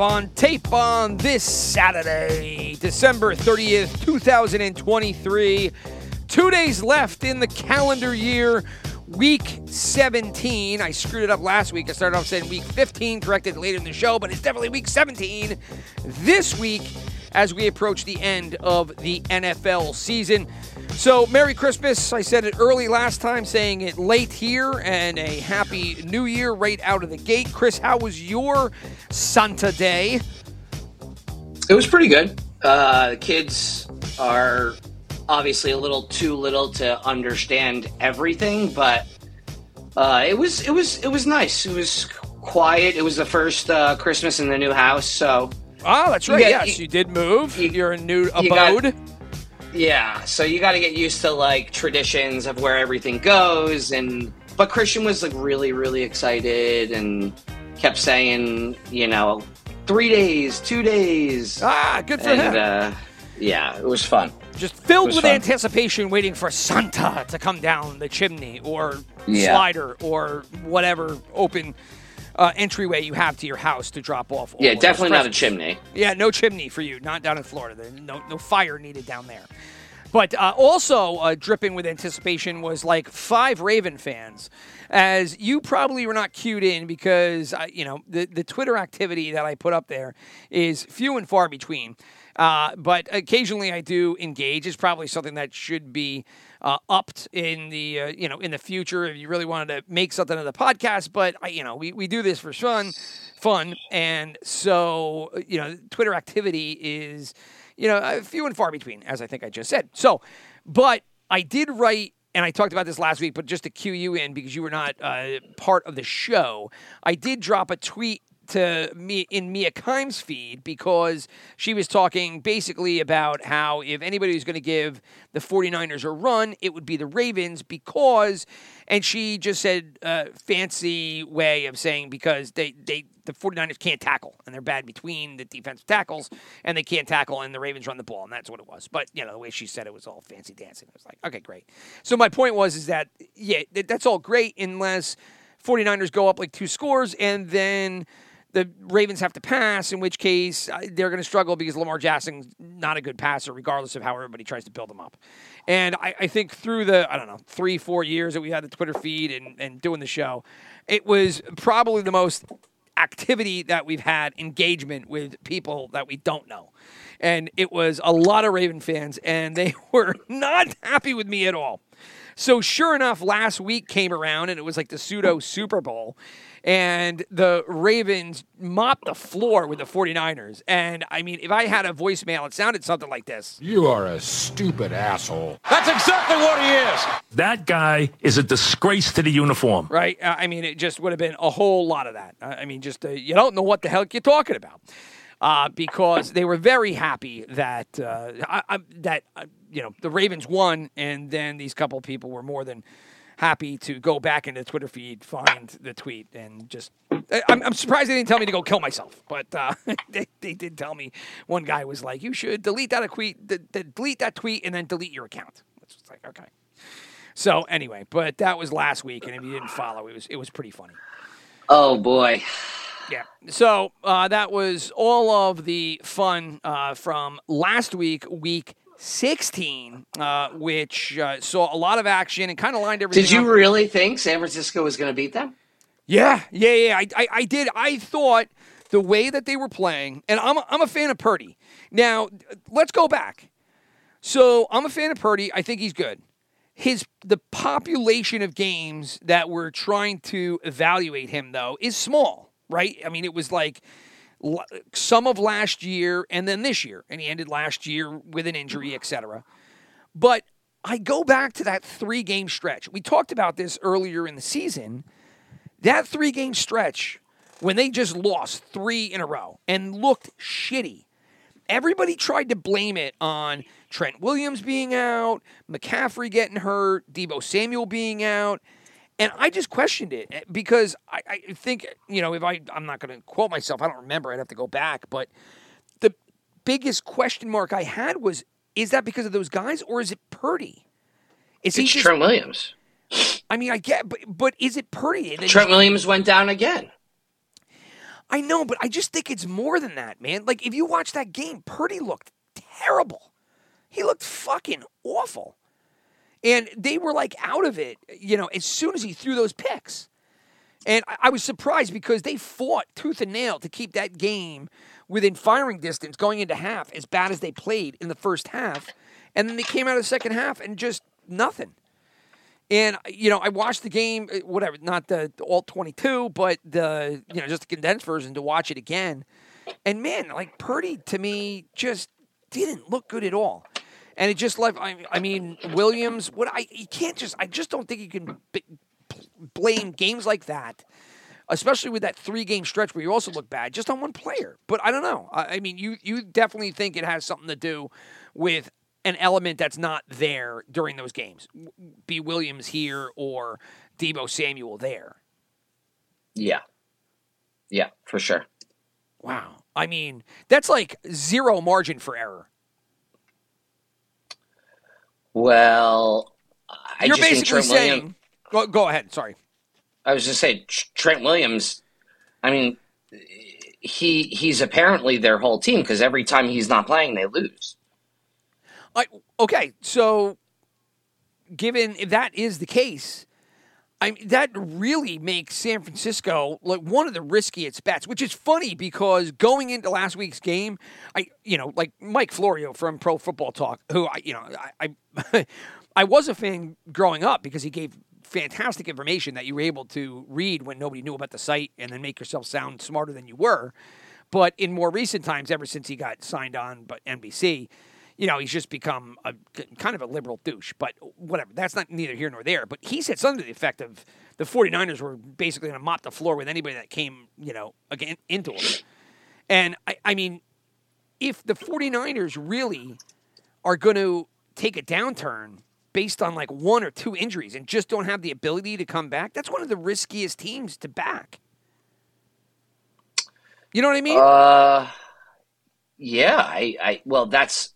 on tape on this Saturday, December 30th, 2023. Two days left in the calendar year, week 17. I screwed it up last week. I started off saying week 15, corrected later in the show, but it's definitely week 17 this week as we approach the end of the NFL season. So, Merry Christmas. I said it early last time, saying it late here, and a Happy New Year right out of the gate. Chris, how was your Santa Day? It was pretty good. Uh, the kids are obviously a little too little to understand everything, but uh, it was it was it was nice. It was quiet. It was the first uh, Christmas in the new house, so Oh, that's You right. got- yes, you- you did move. you- You're a new you got- abode. yeah. So you got to get used to like traditions of where everything goes, and but Christian was like really really excited and kept saying, you know, three days, two days, ah, good for and him. uh, yeah, it was fun. Just filled with fun. anticipation, waiting for Santa to come down the chimney or Yeah. slider or whatever open uh, entryway you have to your house to drop off. all Yeah, definitely not a chimney. Yeah, no chimney for you. Not down in Florida. No, no fire needed down there. But uh, also uh, dripping with anticipation was like five Raven fans, as you probably were not cued in because I, you know the the Twitter activity that I put up there is few and far between. Uh, but occasionally I do engage. It's probably something that should be uh, upped in the uh, you know in the future if you really wanted to make something of the podcast. But I, you know we, we do this for fun, fun, and so you know Twitter activity is you know uh, few and far between, as I think I just said. So, but I did write. And I talked about this last week, but just to cue you in because you were not uh, part of the show, I did drop a tweet to me in Mina Kimes' feed because she was talking basically about how if anybody was going to give the 49ers a run, it would be the Ravens because, and she just said uh, fancy way of saying because they, they the 49ers can't tackle and they're bad between the defensive tackles and they can't tackle and the Ravens run the ball and that's what it was. But you know the way she said it was all fancy dancing. It was like okay great. So my point was is that yeah that's all great unless 49ers go up like two scores and then the Ravens have to pass, in which case uh, they're going to struggle because Lamar Jackson's not a good passer, regardless of how everybody tries to build him up. And I, I think through the, I don't know, three, four years that we had the Twitter feed and, and doing the show, it was probably the most activity that we've had, engagement with people that we don't know. And it was a lot of Raven fans, and they were not happy with me at all. So sure enough, last week came around and it was like the pseudo Super Bowl. And the Ravens mopped the floor with the 49ers. And I mean, if I had a voicemail, it sounded something like this. You are a stupid asshole. That's exactly what he is. That guy is a disgrace to the uniform. Right? Uh, I mean, it just would have been a whole lot of that. I mean, just uh, you don't know what the hell you're talking about. Uh, because they were very happy that uh, I, I, that uh, you know the Ravens won, and then these couple people were more than happy to go back into the Twitter feed, find the tweet, and just. I'm, I'm surprised they didn't tell me to go kill myself, but uh, they, they did tell me. One guy was like, "You should delete that tweet, d- d- delete that tweet, and then delete your account." It's just like, okay. So anyway, but that was last week, and if you didn't follow, it was it was pretty funny. Oh boy. Yeah. So uh, that was all of the fun uh, from last week, week 16, uh, which uh, saw a lot of action and kind of lined everything Did you up. really think San Francisco was going to beat them? Yeah, yeah, yeah. I, I, I did. I thought the way that they were playing, and I'm a, I'm a fan of Purdy. Now, let's go back. So I'm a fan of Purdy. I think he's good. His the population of games that we're trying to evaluate him though is small, right? I mean, it was like some of last year and then this year, and he ended last year with an injury, etc. But I go back to that three game stretch. We talked about this earlier in the season. That three game stretch when they just lost three in a row and looked shitty. Everybody tried to blame it on Trent Williams being out, McCaffrey getting hurt, Deebo Samuel being out. And I just questioned it eh, because I, I think, you know, if I, I'm not going to quote myself, I don't remember, I'd have to go back. But the biggest question mark I had was is that because of those guys or is it Purdy? Is It's just, Trent Williams. I mean, I get, but, but is it Purdy? Trent Williams went down again. I know, but I just think it's more than that, man. Like if you watch that game, Purdy looked terrible. He looked fucking awful. And they were like out of it, you know, as soon as he threw those picks. And I, was surprised because they fought tooth and nail to keep that game within firing distance going into half, as bad as they played in the first half. And then they came out of the second half and just nothing. And you know, I watched the game, uh, whatever, not the, the all twenty-two, but the you know just the condensed version to watch it again. And man, like Purdy to me just didn't look good at all. And it just left. I, I mean, Williams. What I you can't just. I just don't think you can b- blame games like that, especially with that three-game stretch where you also look bad, just on one player. But I don't know. I, I mean, you you definitely think it has something to do with an element that's not there during those games. Be Williams here or Deebo Samuel there. Yeah. Yeah, for sure. Wow. I mean, that's like zero margin for error. Well, I You're just think basically Trent Williams. saying. Go, go ahead. Sorry. I was just saying Trent Williams. I mean, he he's apparently their whole team because every time he's not playing, they lose. I, okay, so given if that is the case, I mean, that really makes San Francisco like one of the riskiest bets. Which is funny because going into last week's game, I you know like Mike Florio from Pro Football Talk, who I you know I I, I was a fan growing up because he gave fantastic information that you were able to read when nobody knew about the site and then make yourself sound smarter than you were. But in more recent times, ever since he got signed on by NBC, you know, he's just become a kind of a liberal douche. But whatever, that's not neither here nor there. But he said something to the effect of the 49ers were basically going to mop the floor with anybody that came, you know, again into them. And I, I mean, if the 49ers really are going to take a downturn based on like one or two injuries and just don't have the ability to come back, that's one of the riskiest teams to back. You know what I mean? Uh, yeah. I, I well, that's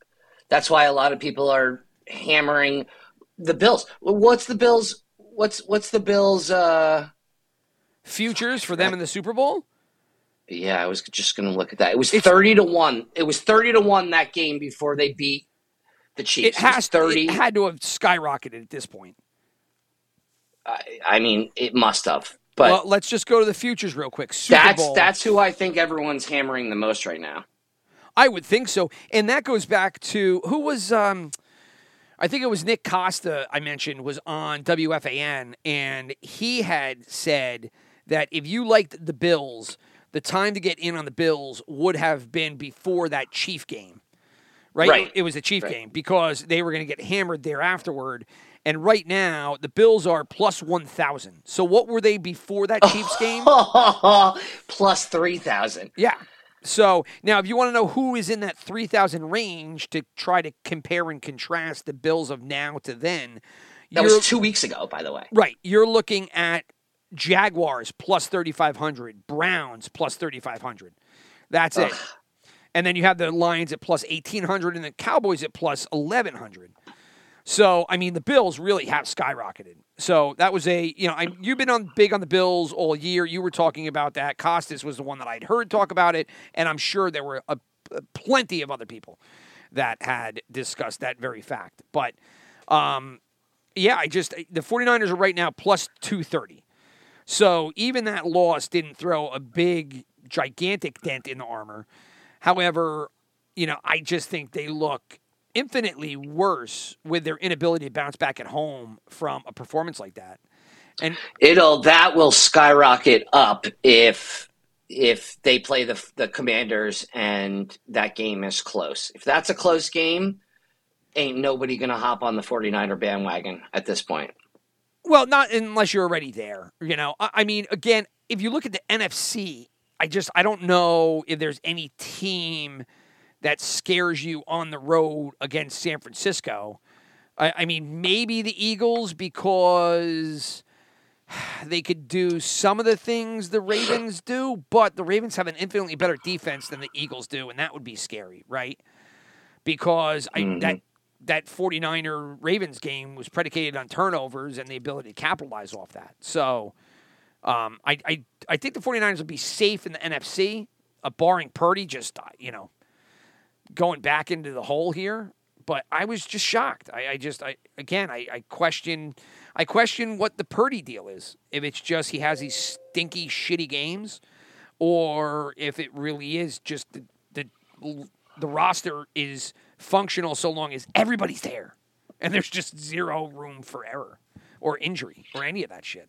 that's why a lot of people are hammering the Bills. What's the Bills? What's what's the Bills? Uh, Futures for them in the Super Bowl? yeah, I was just going to look at that. It was It's- thirty to one. It was thirty to one that game before they beat the It Chiefs. has was thirty. It had to have skyrocketed at this point. I, I mean, it must have. But well, let's just go to the futures real quick. Super that's Bowl. that's who I think everyone's hammering the most right now. I would think so. And that goes back to who was um I think it was Nick Costa I mentioned was on WFAN and he had said that if you liked the Bills, the time to get in on the Bills would have been before that Chief game. Right? Right. It was the Chief Right. game because they were going to get hammered there afterward. And right now, the Bills are plus 1,000. So what were they before that Chiefs game? Plus three thousand. Yeah. So now, if you want to know who is in that 3,000 range to try to compare and contrast the Bills of now to then, That was two weeks ago, by the way. right. You're looking at Jaguars plus 3,500, Browns plus 3,500. That's it. And then you have the Lions at plus 1,800 and the Cowboys at plus 1,100. So, I mean, the Bills really have skyrocketed. So that was a, you know, I, you've been on big on the Bills all year. You were talking about that. Costas was the one that I'd heard talk about it, and I'm sure there were a, a- plenty of other people that had discussed that very fact. But, um, yeah, I just the 49ers are right now plus 230. So even that loss didn't throw a big, gigantic dent in the armor. However, you know, I just think they look infinitely worse with their inability to bounce back at home from a performance like that. And It'll that will skyrocket up if if they play the the Commanders and that game is close. If that's a close game, ain't nobody gonna hop on the 49er bandwagon at this point. well, not unless you're already there. You know, I, I mean, again, if you look at the NFC I just I don't know if there's any team that scares you on the road against San Francisco. I, I mean, maybe the Eagles because they could do some of the things the Ravens do, but the Ravens have an infinitely better defense than the Eagles do, and that would be scary, right? Because I that that 49er Ravens game was predicated on turnovers and the ability to capitalize off that. So um, I, I I think the 49ers will be safe in the NFC, uh, barring Purdy just, uh, you know, going back into the hole here. But I was just shocked. I, I just, I again, I, I question, I question what the Purdy deal is. If it's just he has these stinky, shitty games, or if it really is just the the, the roster is functional so long as everybody's there, and there's just zero room for error or injury or any of that shit.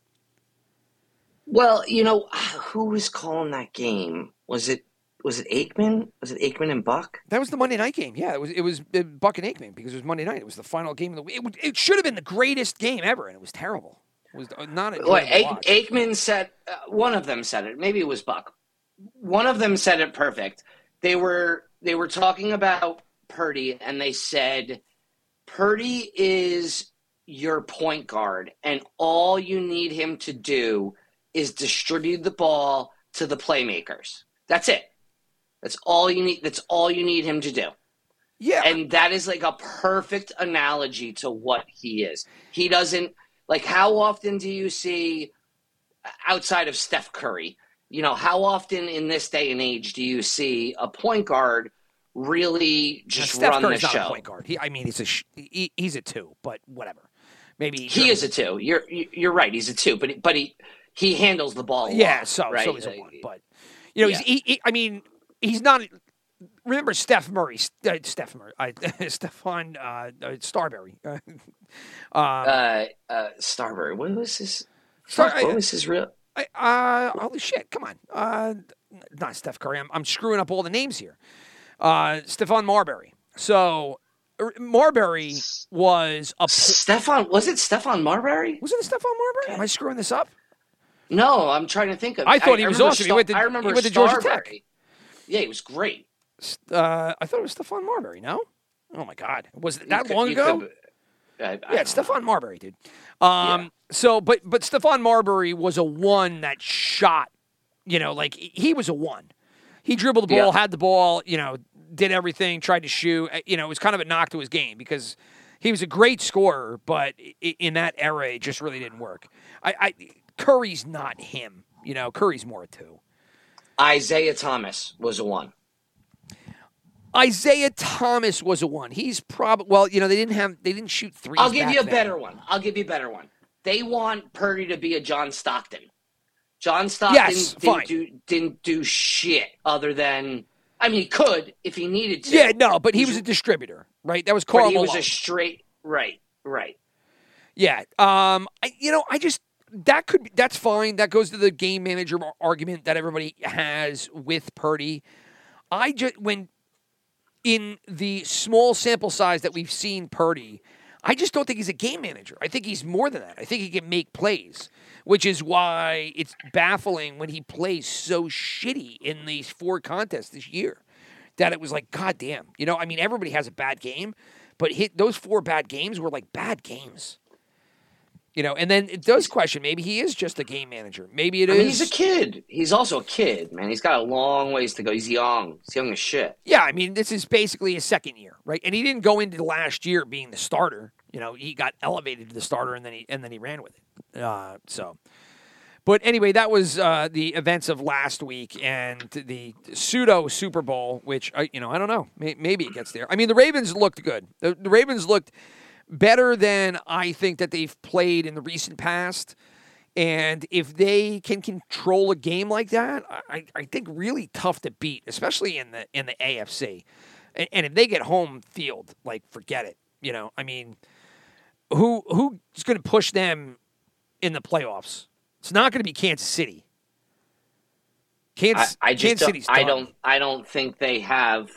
Well, you know, who was calling that game? Was it was it Aikman? Was it Aikman and Buck? That was the Monday night game. Yeah, it was. It was uh, Buck and Aikman because it was Monday night. It was the final game of the week. It, it should have been the greatest game ever, and it was terrible. It was uh, not a Well, Aik-. Aikman said uh, one of them said it. Maybe it was Buck. One of them said it perfect. They were they were talking about Purdy, and they said Purdy is your point guard, and all you need him to do is distribute the ball to the playmakers. That's it. That's all you need. That's all you need him to do. yeah, And that is like a perfect analogy to what he is. He doesn't like how often do you see outside of Steph Curry, you know, how often in this day and age do you see a point guard really Now, just Steph run the Curry's not a show? point guard. He, I mean, he's a sh- he, he's a two, but whatever. Maybe He is a two. You're you're right. He's a two, but he, but he he handles the ball. A yeah. lot, So right? so he's a one, but you know, yeah. he's, he, he, I mean, he's not. Remember Steph Murray, uh, Steph Murray, uh, Stephon uh, uh, Starberry. Uh, uh, uh, Starberry. What was his? Star- fuck, what was his real? I, uh, holy shit! Come on, uh, not Steph Curry. I'm, I'm screwing up all the names here. Uh, Stephon Marbury. So er, Marbury was a. Stefan was it Stefan Marbury? Was it Stephon Marbury? Am I screwing this up? No, I'm trying to think of. I thought he was awesome. He went to- I remember he went to Georgia Tech. Yeah, he was great. Uh, I thought it was Stephon Marbury. No. Oh my God! Was it that could- long ago? could- I- I Yeah, don't it's know. Stephon Marbury, dude. Um, so, but but Stephon Marbury was a one that shot. You know, like he was a one. He dribbled the ball, Yeah. had the ball. You know, did everything, tried to shoot. Uh, You know, it was kind of a knock to his game because he was a great scorer, but in that era, it just really didn't work. I, I Curry's not him. You know, Curry's more a two. Isaiah Thomas was a one. Isaiah Thomas was a one. He's probably well. You know, they didn't have they didn't shoot 3 I'll give you a better one. I'll give you a better one. They want Purdy to be a John Stockton. John Stockton Yes, didn't do didn't do shit other than I mean he could if he needed to. Yeah, no, but he was a distributor, right? That was but Carl he was a straight right, right. Yeah. Um. I, you know, I just that could be, that's fine. That goes to the game manager argument that everybody has with Purdy. I just when in the small sample size that we've seen Purdy, I just don't think he's a game manager. I think he's more than that. I think he can make plays, which is why it's baffling when he plays so shitty in these four contests this year. That it was like, God damn. You know, I mean, everybody has a bad game, but hit those four bad games were like bad games. You know, and then it does question maybe he is just a game manager. Maybe it is. I mean, he's a kid. He's also a kid, man. He's got a long ways to go. He's young. He's young as shit. Yeah, I mean, this is basically his second year, right? And he didn't go into last year being the starter. You know, he got elevated to the starter, and then he and then he ran with it. Uh, so, but anyway, that was uh, the events of last week and the pseudo Super Bowl, which I, you know, I don't know. Maybe it gets there. I mean, the Ravens looked good. The, the Ravens looked better than I think that they've played in the recent past. And if they can control a game like that, I, I think really tough to beat, especially in the in the AFC. And, and if they get home field, like forget it. You know, I mean, who who's going to push them in the playoffs? It's not going to be Kansas City. Kansas, I just Kansas don't, I don't I don't think they have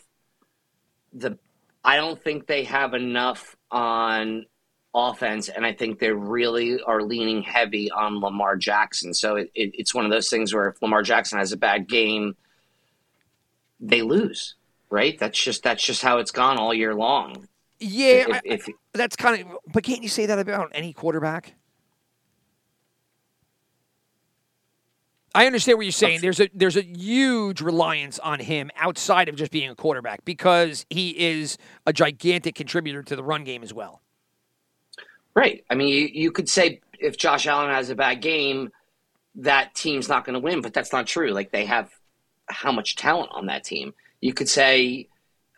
the I don't think they have enough on offense, and I think they really are leaning heavy on Lamar Jackson. So it, it, it's one of those things where if Lamar Jackson has a bad game, they lose. Right? That's just that's just how it's gone all year long. Yeah, If- I- if- that's kind of. But can't you say that about any quarterback? I understand what you're saying. There's a there's a huge reliance on him outside of just being a quarterback because he is a gigantic contributor to the run game as well. Right. I mean, you, you could say if Josh Allen has a bad game, that team's not going to win, but that's not true. Like they have how much talent on that team. You could say,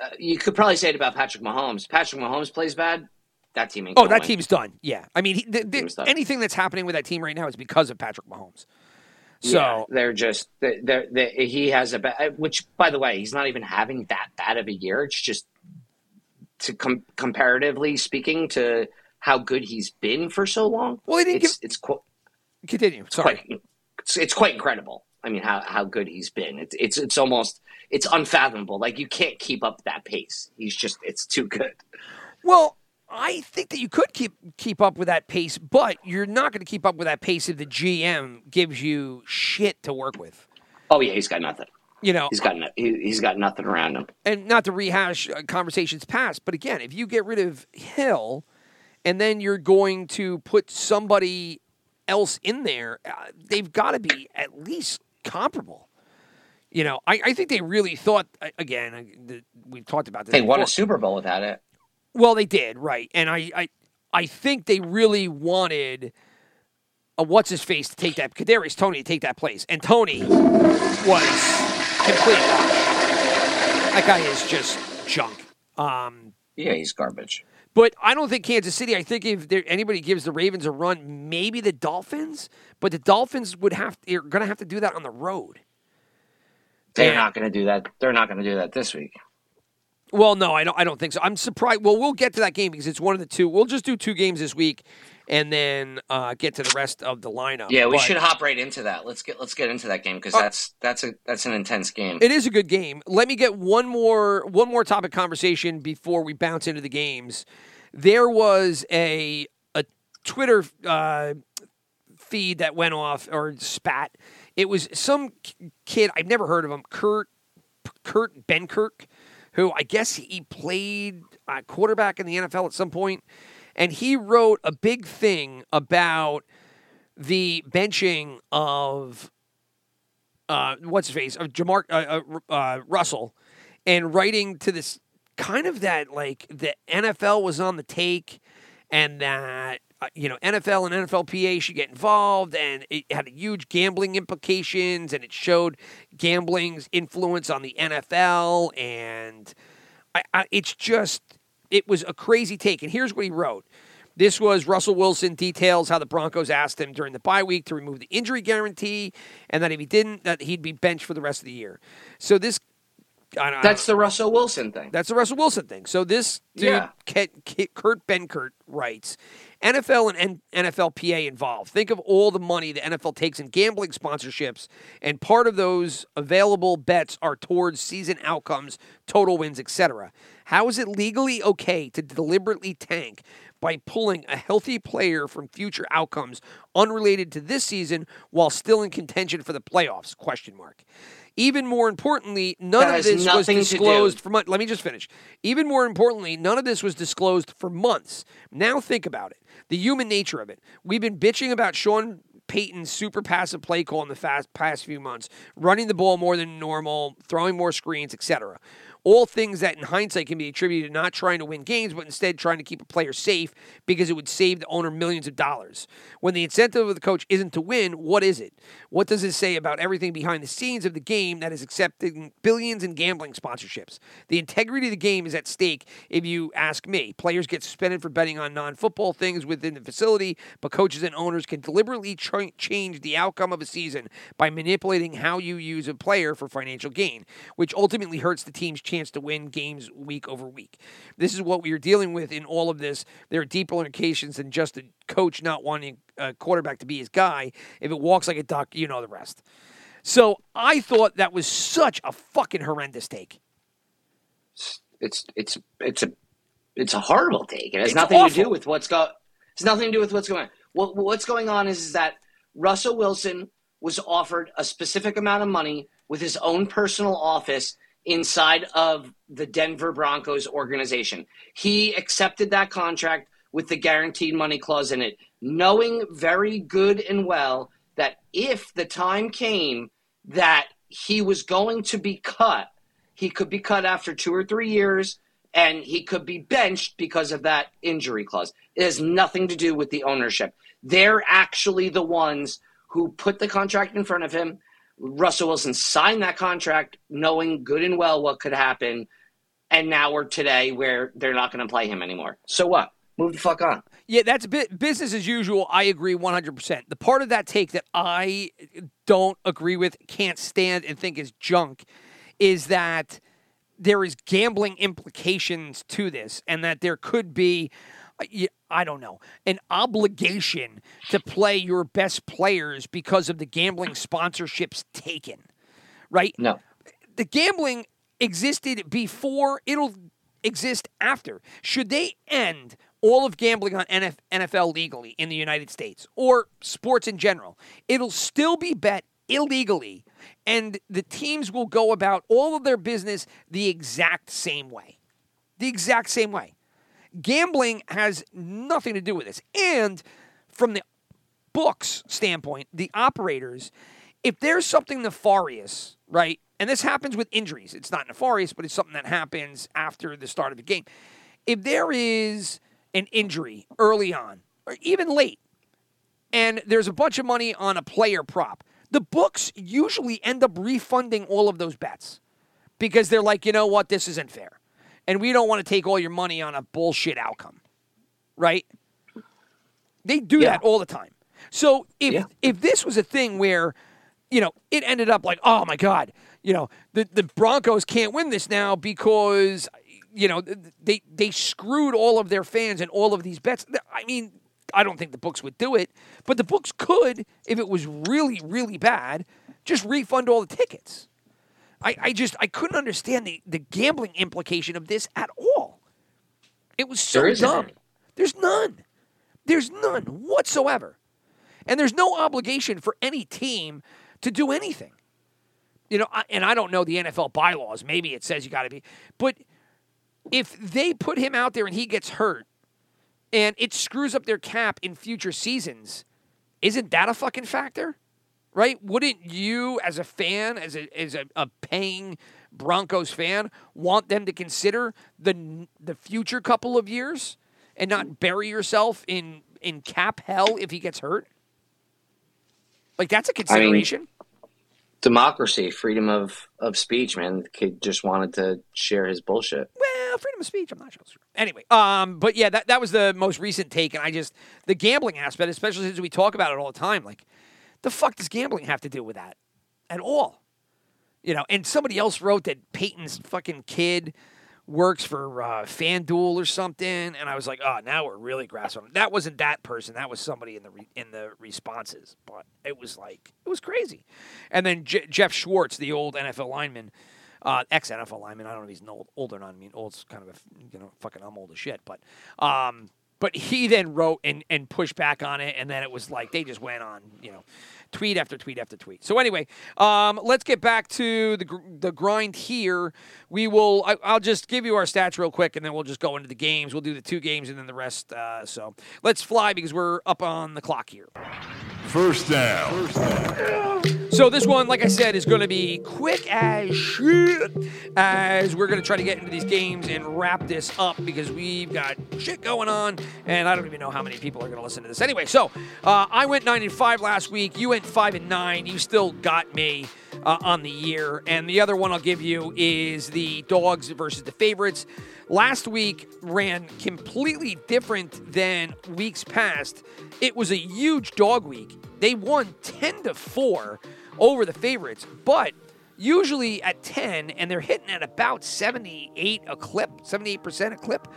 uh, you could probably say it about Patrick Mahomes. Patrick Mahomes plays bad, that team ain't. Oh, that win. team's done. Yeah, I mean, he, the, the, anything that's happening with that team right now is because of Patrick Mahomes. So Yeah, they're just they're, they're, he has a bad. Uh, which, by the way, he's not even having that bad of a year. It's just to com- comparatively speaking to how good he's been for so long. Well, he didn't it's it's qu- continue. Sorry. quite it's, it's quite incredible. I mean, how, how good he's been. It's it's it's almost it's unfathomable. Like you can't keep up that pace. He's just it's too good. Well, I think that you could keep keep up with that pace, but you're not going to keep up with that pace if the GM gives you shit to work with. Oh yeah, he's got nothing. You know, He's got no, he, he's got nothing around him. and not to rehash uh, conversations past, but again, if you get rid of Hill, and then you're going to put somebody else in there, uh, they've got to be at least comparable. You know, I, I think they really thought uh, again. uh, the- We've talked about this. They won a. Super Bowl without it. Well, they did, right? And I, I, I think they really wanted a what's his face to take that Kadarius Toney to take that place, and Toney was complete. That guy is just junk. Um, Yeah, he's garbage. but I don't think Kansas City. I think if there, anybody gives the Ravens a run, maybe the Dolphins. But the Dolphins would have are going to have to do that on the road. They're Yeah. not going to do that. They're not going to do that this week. Well, no, I don't. I don't think so. I'm surprised. Well, we'll get to that game because it's one of the two. We'll just do two games this week, and then uh, get to the rest of the lineup. Yeah, we But should hop right into that. Let's get let's get into that game because Oh. that's that's a that's an intense game. It is a good game. Let me get one more one more topic conversation before we bounce into the games. There was a a Twitter uh, feed that went off or spat. It was some k- kid I've never heard of him, Kurt Kurt Benkert, who I guess he played uh, quarterback in the NFL at some point, and he wrote a big thing about the benching of uh, what's his face of Jamar uh, uh, uh, Russell, and writing to this kind of that like the NFL was on the take, and that uh, you know NFL and NFLPA should get involved, and it had huge gambling implications, and it showed gambling's influence on the NFL, and I, I, it's just it was a crazy take. And here's what he wrote. This was Russell Wilson details how the Broncos asked him during the bye week to remove the injury guarantee, and that if he didn't, that he'd be benched for the rest of the year. So this, I don't, That's the Russell Wilson thing. that's the Russell Wilson thing. So this dude, Yeah. Kurt Benkert, writes, NFL and NFLPA involved. Think of all the money the NFL takes in gambling sponsorships, and part of those available bets are towards season outcomes, total wins, etc. How is it legally okay to deliberately tank by pulling a healthy player from future outcomes unrelated to this season while still in contention for the playoffs? Question mark. Even more importantly, none That of this was nothing to do- disclosed for months. Let me just finish. Even more importantly, none of this was disclosed for months. Now think about it. The human nature of it. We've been bitching about Sean Payton's super passive play call in the fast, past few months, running the ball more than normal, throwing more screens, etc. All things that in hindsight can be attributed to not trying to win games, but instead trying to keep a player safe because it would save the owner millions of dollars. When the incentive of the coach isn't to win, what is it? What does it say about everything behind the scenes of the game that is accepting billions in gambling sponsorships? The integrity of the game is at stake if you ask me. Players get suspended for betting on non football things within the facility, but coaches and owners can deliberately try- change the outcome of a season by manipulating how you use a player for financial gain, which ultimately hurts the team's chance to win games week over week. This is what we are dealing with in all of this. There are deeper implications than just a coach not wanting a quarterback to be his guy. If it walks like a duck, you know the rest. So I thought that was such a fucking horrendous take. It's it's it's a it's a horrible take. It has It's nothing to do with what's go. It's nothing to do with what's going on. What, what's going on is, is that Russell Wilson was offered a specific amount of money with his own personal office inside of the Denver Broncos organization. He accepted that contract with the guaranteed money clause in it, knowing very good and well that if the time came that he was going to be cut, he could be cut after two or three years and he could be benched because of that injury clause. It has nothing to do with the ownership. They're actually the ones who put the contract in front of him. Russell Wilson signed that contract knowing good and well what could happen. And now we're today where they're not going to play him anymore. So what? Move the fuck on. Yeah, that's business as usual. I agree 100%. The part of that take that I don't agree with, can't stand, and think is junk is that there is gambling implications to this and that there could be Uh, I don't know, an obligation to play your best players because of the gambling sponsorships taken. Right? No. The gambling existed before, it'll exist after. Should they end all of gambling on NFL legally in the United States or sports in general, it'll still be bet illegally, and the teams will go about all of their business the exact same way. The exact same way. Gambling has nothing to do with this. And from the books standpoint, the operators, if there's something nefarious, right, and this happens with injuries, it's not nefarious, but it's something that happens after the start of the game. If there is an injury early on, or even late, and there's a bunch of money on a player prop, the books usually end up refunding all of those bets because they're like, you know what, this isn't fair. And we don't want to take all your money on a bullshit outcome. Right? They do Yeah. that all the time. So if Yeah. if this was a thing where, you know, it ended up like, oh my God, you know, the, the Broncos can't win this now because you know, they they screwed all of their fans and all of these bets. I mean, I don't think the books would do it, but the books could, if it was really, really bad, just refund all the tickets. I, I just I couldn't understand the, the gambling implication of this at all. It was so There dumb. any. There's none. There's none whatsoever. And there's no obligation for any team to do anything. You know, I, and I don't know the NFL bylaws. Maybe it says you got to be. But if they put him out there and he gets hurt and it screws up their cap in future seasons, isn't that a fucking factor? Right? Wouldn't you, as a fan, as a, as a, a paying Broncos fan, want them to consider the the future couple of years and not bury yourself in in cap hell if he gets hurt? Like that's a consideration. Democracy, freedom of, of speech, man. The kid just wanted to share his bullshit. Well, freedom of speech, I'm not sure. Anyway, um, but yeah, that, that was the most recent take, and I just the gambling aspect, especially since we talk about it all the time, like the fuck does gambling have to do with that at all? You know, and somebody else wrote that Payton's fucking kid works for uh, FanDuel or something, and I was like, oh, now we're really grasping. That wasn't that person. That was somebody in the re- in the responses, but it was like it was crazy. And then J- Geoff Schwartz, the old NFL lineman, uh, ex NFL lineman. I don't know if he's an old, or not. I mean, old's kind of a you know fucking I'm old as shit, but um, but he then wrote and and pushed back on it, and then it was like they just went on you know tweet after tweet after tweet. So anyway, um, let's get back to the gr- the grind here. We will. I, I'll just give you our stats real quick, and then we'll just go into the games. We'll do the two games and then the rest. Uh, so let's fly because we're up on the clock here. First down. So this one, like I said, is going to be quick as shit. As we're going to try to get into these games and wrap this up because we've got shit going on, and I don't even know how many people are going to listen to this. Anyway, so uh, I went nine and five last week. You went five and nine. You still got me uh, on the year, and the other one I'll give you is the dogs versus the favorites. Last week ran completely different than weeks past. It was a huge dog week. They won 10 to 4 over the favorites, but usually at 10 and they're hitting at about 78 a clip, 78% a clip.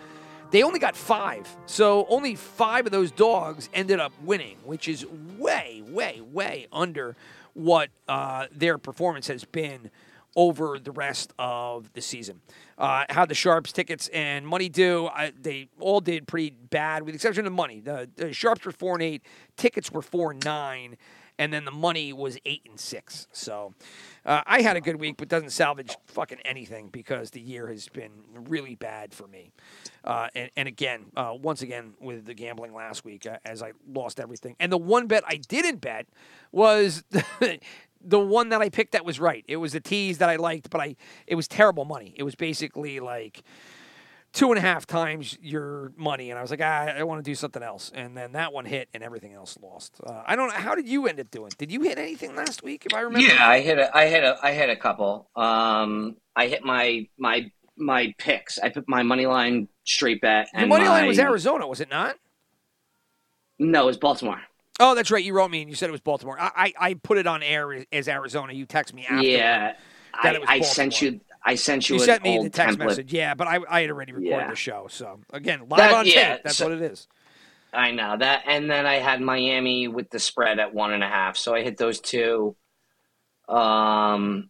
They only got 5. So only 5 of those dogs ended up winning, which is way way way under what uh, their performance has been over the rest of the season. Uh, how the Sharps tickets and money do? I, they all did pretty bad, with the exception of money. The, the Sharps were four and eight, tickets were four and nine, and then the money was eight and six. So uh, I had a good week, but doesn't salvage fucking anything because the year has been really bad for me. Uh, and, and again, uh, once again with the gambling last week, uh, as I lost everything. And the one bet I didn't bet was the one that I picked that was right. It was the tease that I liked, but I it was terrible money. It was basically like two and a half times your money, and I was like, ah, I want to do something else. And then that one hit, and everything else lost. Uh, I don't know. How did you end up doing? Did you hit anything last week? If I remember. Yeah, I hit a, I hit a, I hit a couple. Um, I hit my my my picks. I put my money line straight bet. And money line was Arizona, was it not? No, it was Baltimore. Oh, that's right. You wrote me and you said it was Baltimore. I I, I put it on air as Arizona. You text me after. yeah, I, I sent you. I sent you, You sent me old the text template. message. Yeah, but I, I had already recorded Yeah. the show. So again, live That- on yeah, tape. That's so- what it is. I know that, and then I had Miami with the spread at one and a half, so I hit those two. Um,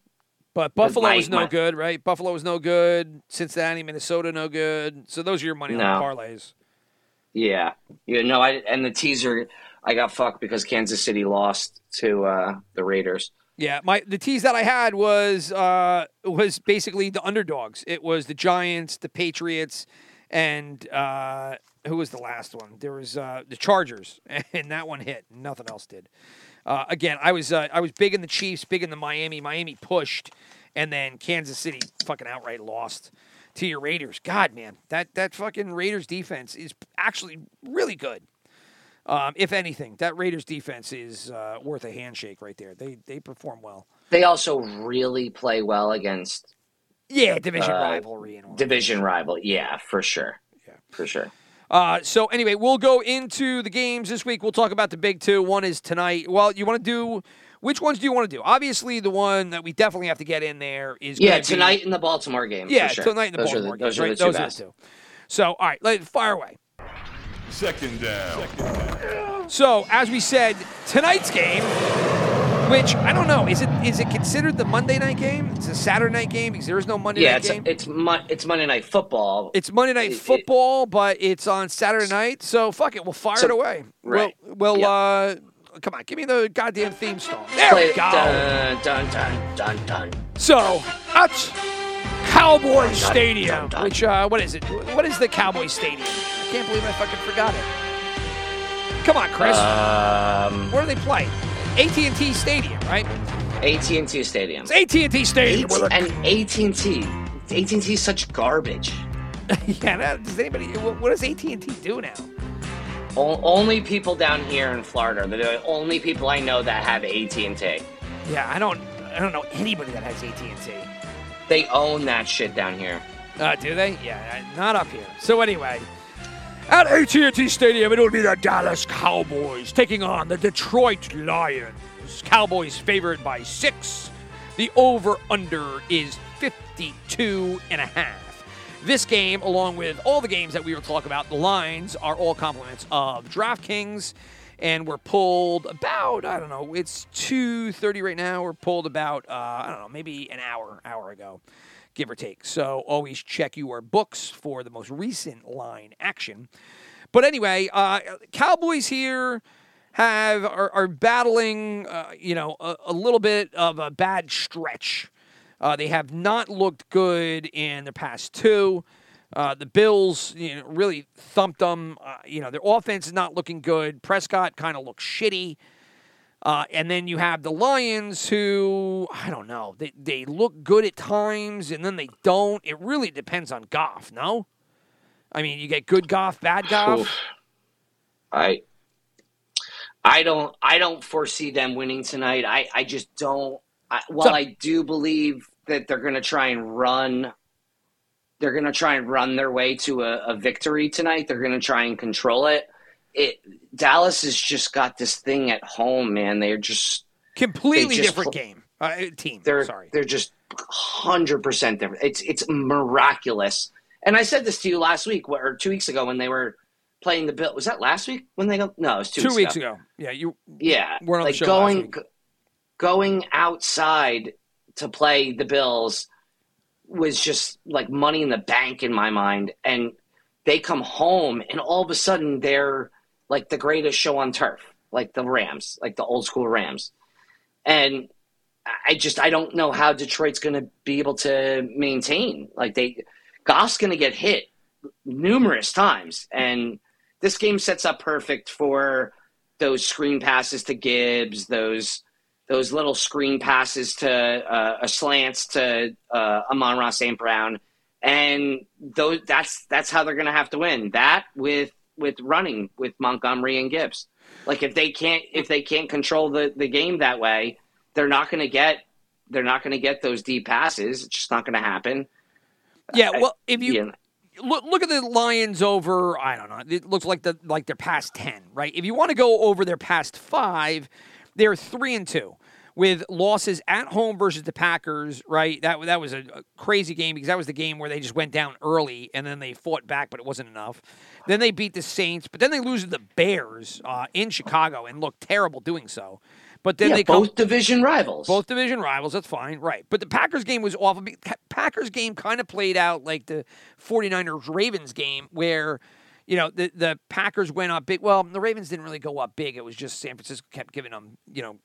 But Buffalo my- was no my- good, right? Buffalo was no good. Cincinnati, Minnesota, no good. So those are your money No. line parlays. yeah, you know, I and the teaser, I got fucked because Kansas City lost to uh, the Raiders. Yeah, my the tease that I had was uh was basically the underdogs. It was the Giants, the Patriots, and uh who was the last one? There was uh the Chargers, and that one hit. Nothing else did. Uh, again, I was uh, I was big in the Chiefs, big in the Miami. Miami pushed, and then Kansas City fucking outright lost to your Raiders. God, man, that that fucking Raiders defense is actually really good. Um, if anything, that Raiders defense is uh, worth a handshake right there. They they perform well. They also really play well against Yeah, division Uh, rivalry and division rival. Yeah, for sure. Yeah. for sure. Uh, so anyway, we'll go into the games this week. We'll talk about the big two. One is tonight. Well, you want to do which ones do you want to do? Obviously, the one that we definitely have to get in there is Yeah, be- tonight in the Baltimore game. yeah, for sure. tonight in the those Baltimore the, game. Those are the two those are the two. So, all right, let fire away. Second down. So, as we said, tonight's game, which I don't know, is it is it considered the Monday night game? It's a Saturday night game because there is no Monday Yeah, night it's game. it's Mon- it's Monday Night Football. It's Monday Night It- it- Football, but it's on Saturday night. So fuck it, we'll fire So- it away. right. Well, well, Yep. uh, come on, give me the goddamn theme song. There Play we it. go. Dun, dun, dun, dun, dun. So that's Cowboy Stadium. Which uh, what is it? What is the Cowboy Stadium? I can't believe I fucking forgot it. Come on, Chris. Um, Where do they play? AT&T Stadium, right? AT&T Stadium. It's AT&T Stadium. AT- and AT&T. AT&T is such garbage. yeah, that, does anybody? What what does AT&T do now? O- only people down here in Florida. They're the only people I know that have AT&T. Yeah, I don't. I don't know anybody that has AT&T. They own that shit down here. Uh, do they? Yeah, uh, not up here. So anyway, at AT&T Stadium, it'll be the Dallas Cowboys taking on the Detroit Lions. Cowboys favored by six. The over/under is 52 and a half. This game, along with all the games that we will talk about, the lines are all compliments of DraftKings, and we're pulled about I don't know, it's 2:30 right now. We're pulled about uh, I don't know, maybe an hour, hour ago give or take. So always check your books for the most recent line action. But anyway, uh, Cowboys here have are, are battling, uh, you know, a, a little bit of a bad stretch. Uh, they have not looked good in the past two. Uh, the Bills, you know, really thumped them. Uh, you know, their offense is not looking good. Prescott kind of looks shitty. Uh, and then you have the Lions, who I don't know. They they look good at times, and then they don't. It really depends on Goff. No, I mean you get good Goff, bad Goff. Oof. I I don't I don't foresee them winning tonight. I I just don't. I, while So- I do believe that they're going to try and run, they're going to try and run their way to a, a victory tonight. They're going to try and control it. It Dallas has just got this thing at home, man. They're just Completely just different pl- game. Uh, team. they're Sorry. they're just hundred percent different. It's it's miraculous. And I said this to you last week or two weeks ago when they were playing the Bill. Was that last week when they go? No, it was two, Two weeks ago. Yeah, you. Yeah, the like going going outside to play the Bills was just like money in the bank in my mind. And they come home, and all of a sudden they're like the greatest show on turf, like the Rams, like the old school Rams. And I just I don't know how Detroit's going to be able to maintain. Like they, Goff's going to get hit numerous times, and this game sets up perfect for those screen passes to Gibbs, those those little screen passes to uh, a slants to uh, Amon-Ra St. Brown, and those that's that's how they're going to have to win. That with with running with Montgomery and Gibbs. Like if they can't if they can't control the the game that way, they're not going to get they're not going to get those deep passes. It's just not going to happen. Yeah, well, if you Yeah. look look at the Lions over, I don't know. It looks like the like their past ten, right? If you want to go over their past five, they're three and two with losses at home versus the Packers, right? That that was a, a crazy game because that was the game where they just went down early and then they fought back, but it wasn't enough. Then they beat the Saints, but then they lose to the Bears uh, in Chicago and look terrible doing so. But then yeah, they come both division rivals. both division rivals, that's fine, right. But the Packers game was awful. Packers game kind of played out like the 49ers Ravens game where, you know, the, the Packers went up big. Well, the Ravens didn't really go up big. It was just San Francisco kept giving them, you know,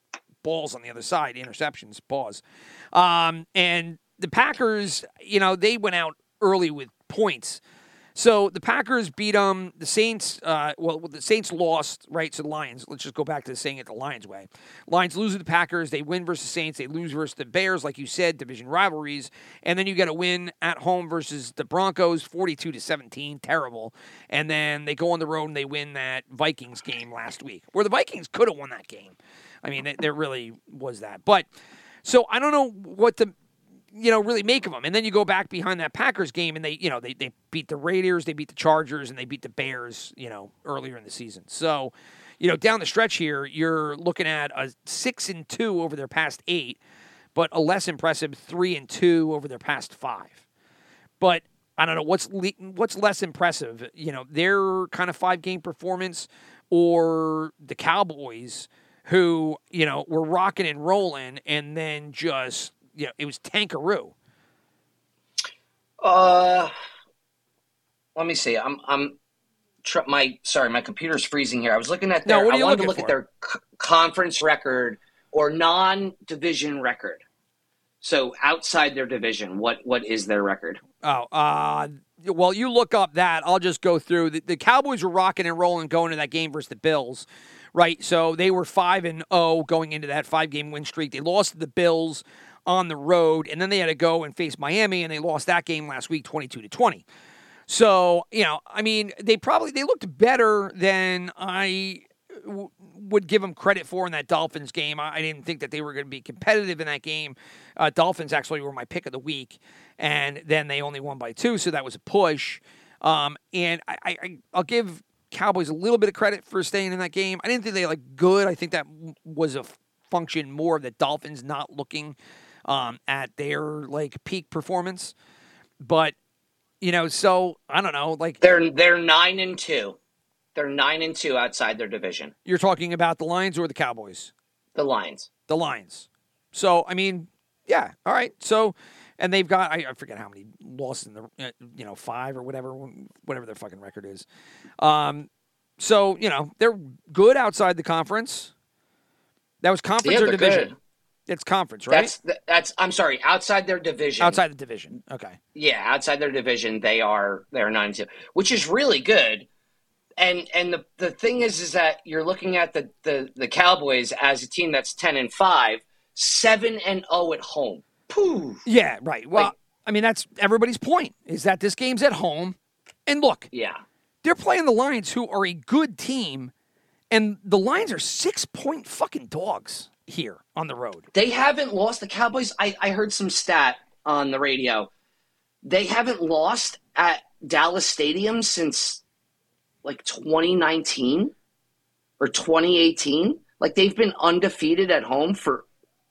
balls on the other side, interceptions, pause. Um, and the Packers, you know, they went out early with points. So the Packers beat them. The Saints, uh, well, the Saints lost, right? So the Lions. Let's just go back to saying it the Lions way. Lions lose to the Packers. They win versus Saints. They lose versus the Bears, like you said, division rivalries. And then you get a win at home versus the Broncos, forty-two to seventeen, terrible. And then they go on the road and they win that Vikings game last week, where the Vikings could have won that game. I mean, there really was that. But so I don't know what to, you know, really make of them. And then you go back behind that Packers game and they, you know, they, they beat the Raiders, they beat the Chargers, and they beat the Bears, you know, earlier in the season. So, you know, down the stretch here, you're looking at a six and two over their past eight, but a less impressive three and two over their past five. But I don't know what's le- what's less impressive, you know, their kind of five game performance or the Cowboys who, you know, were rocking and rolling and then just, you know, it was tankaroo. Uh, let me see. I'm I'm tr- my sorry, my computer's freezing here. I was looking at No, their. what are I you wanted to look at for? their c- conference record or non-division record. So outside their division, what what is their record? Oh, uh, well, you look up that. I'll just go through. The, the Cowboys were rocking and rolling going to that game versus the Bills, right? So they were five and zero going into that five game win streak. They lost to the Bills on the road, and then they had to go and face Miami, and they lost that game last week, twenty two to twenty. So you know, I mean, they probably they looked better than I w- would give them credit for in that Dolphins game. I, I didn't think that they were going to be competitive in that game. Uh, Dolphins actually were my pick of the week, and then they only won by two, so that was a push. Um, and I, I- I'll give Cowboys a little bit of credit for staying in that game. I didn't think they like good. I think that was a function more of the Dolphins not looking um, at their like peak performance, but you know, so I don't know, like They're they're nine and two. They're nine and two outside their division. you're talking about the Lions or the Cowboys. The Lions. the Lions. So I mean, yeah, all right. So, and they've got I, I forget how many losses in the uh, you know five or whatever whatever their fucking record is. Um, so you know they're good outside the conference. That was conference Yeah, or division. good. It's conference, right? That's that's. I'm sorry. Outside their division. outside the division. Okay. Yeah, outside their division, they are they're nine and two, which is really good. And and the the thing is, is that you're looking at the the the Cowboys as a team that's ten and five, seven and zero at home. Pooh. Yeah, right. Well, Like- I mean that's everybody's point is that this game's at home, and look, Yeah. they're playing the Lions, who are a good team, and the Lions are six point fucking dogs here on the road. They haven't lost the Cowboys. I, I heard some stat on the radio. They haven't lost at Dallas Stadium since like 2019 or 2018. Like they've been undefeated at home for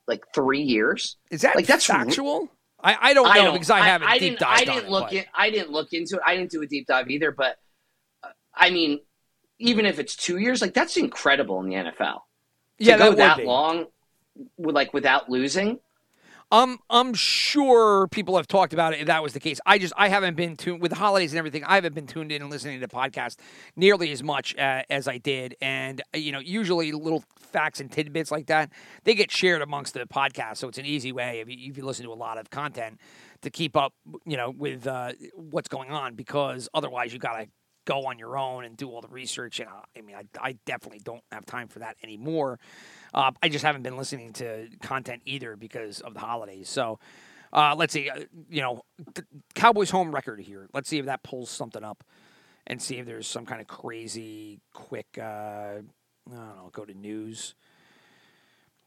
like three years. Is that Like, that's factual? I, I don't know because I haven't deep didn't, dived I didn't look it. in, I didn't look into it. I didn't do a deep dive either. But uh, I mean, even if it's two years, like that's incredible in the NFL. yeah, to go that, that long, like without losing. I'm I'm sure people have talked about it if that was the case. I just I haven't been tuned with the holidays and everything. I haven't been tuned in and listening to podcasts nearly as much uh, as I did. And uh, you know, usually little facts and tidbits like that they get shared amongst the podcast, so it's an easy way if you, if you listen to a lot of content to keep up, you know, with uh, what's going on. Because otherwise, you gotta go on your own and do all the research. And uh, I mean, I, I definitely don't have time for that anymore. Uh, I just haven't been listening to content either because of the holidays. So uh, let's see, uh, you know, Cowboys home record here. Let's see if that pulls something up and see if there's some kind of crazy quick. Uh, I don't know. Go to news.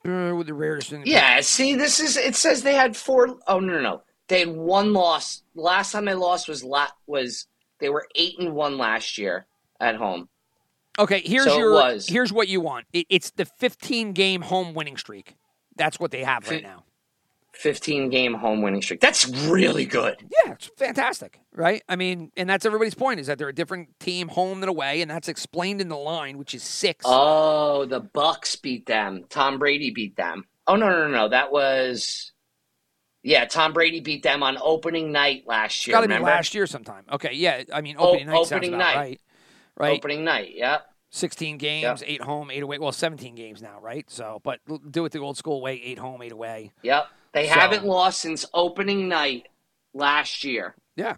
Uh, with the rarest thing. Yeah, see, this is it says they had four oh no no no. They had one loss. Last time they lost was la- was they were eight and one last year at home. Okay, here's So your was. here's what you want. It, it's the 15 game home winning streak. That's what they have right now. 15 game home winning streak. That's really good. Yeah, it's fantastic, right? I mean, and that's everybody's point is that they're a different team home than away, and that's explained in the line, which is six. Oh, the Bucks beat them. Tom Brady beat them. Oh no no no no. That was yeah. Tom Brady beat them on opening night last year. got to be last year sometime. Okay, yeah. I mean, opening night sounds opening night. right. Right. Opening night. Yep. 16 games, eight home, eight away. Well, 17 games now, right? So, but do it the old school way: eight home, eight away. Yep. They So- haven't lost since opening night last year. Yeah.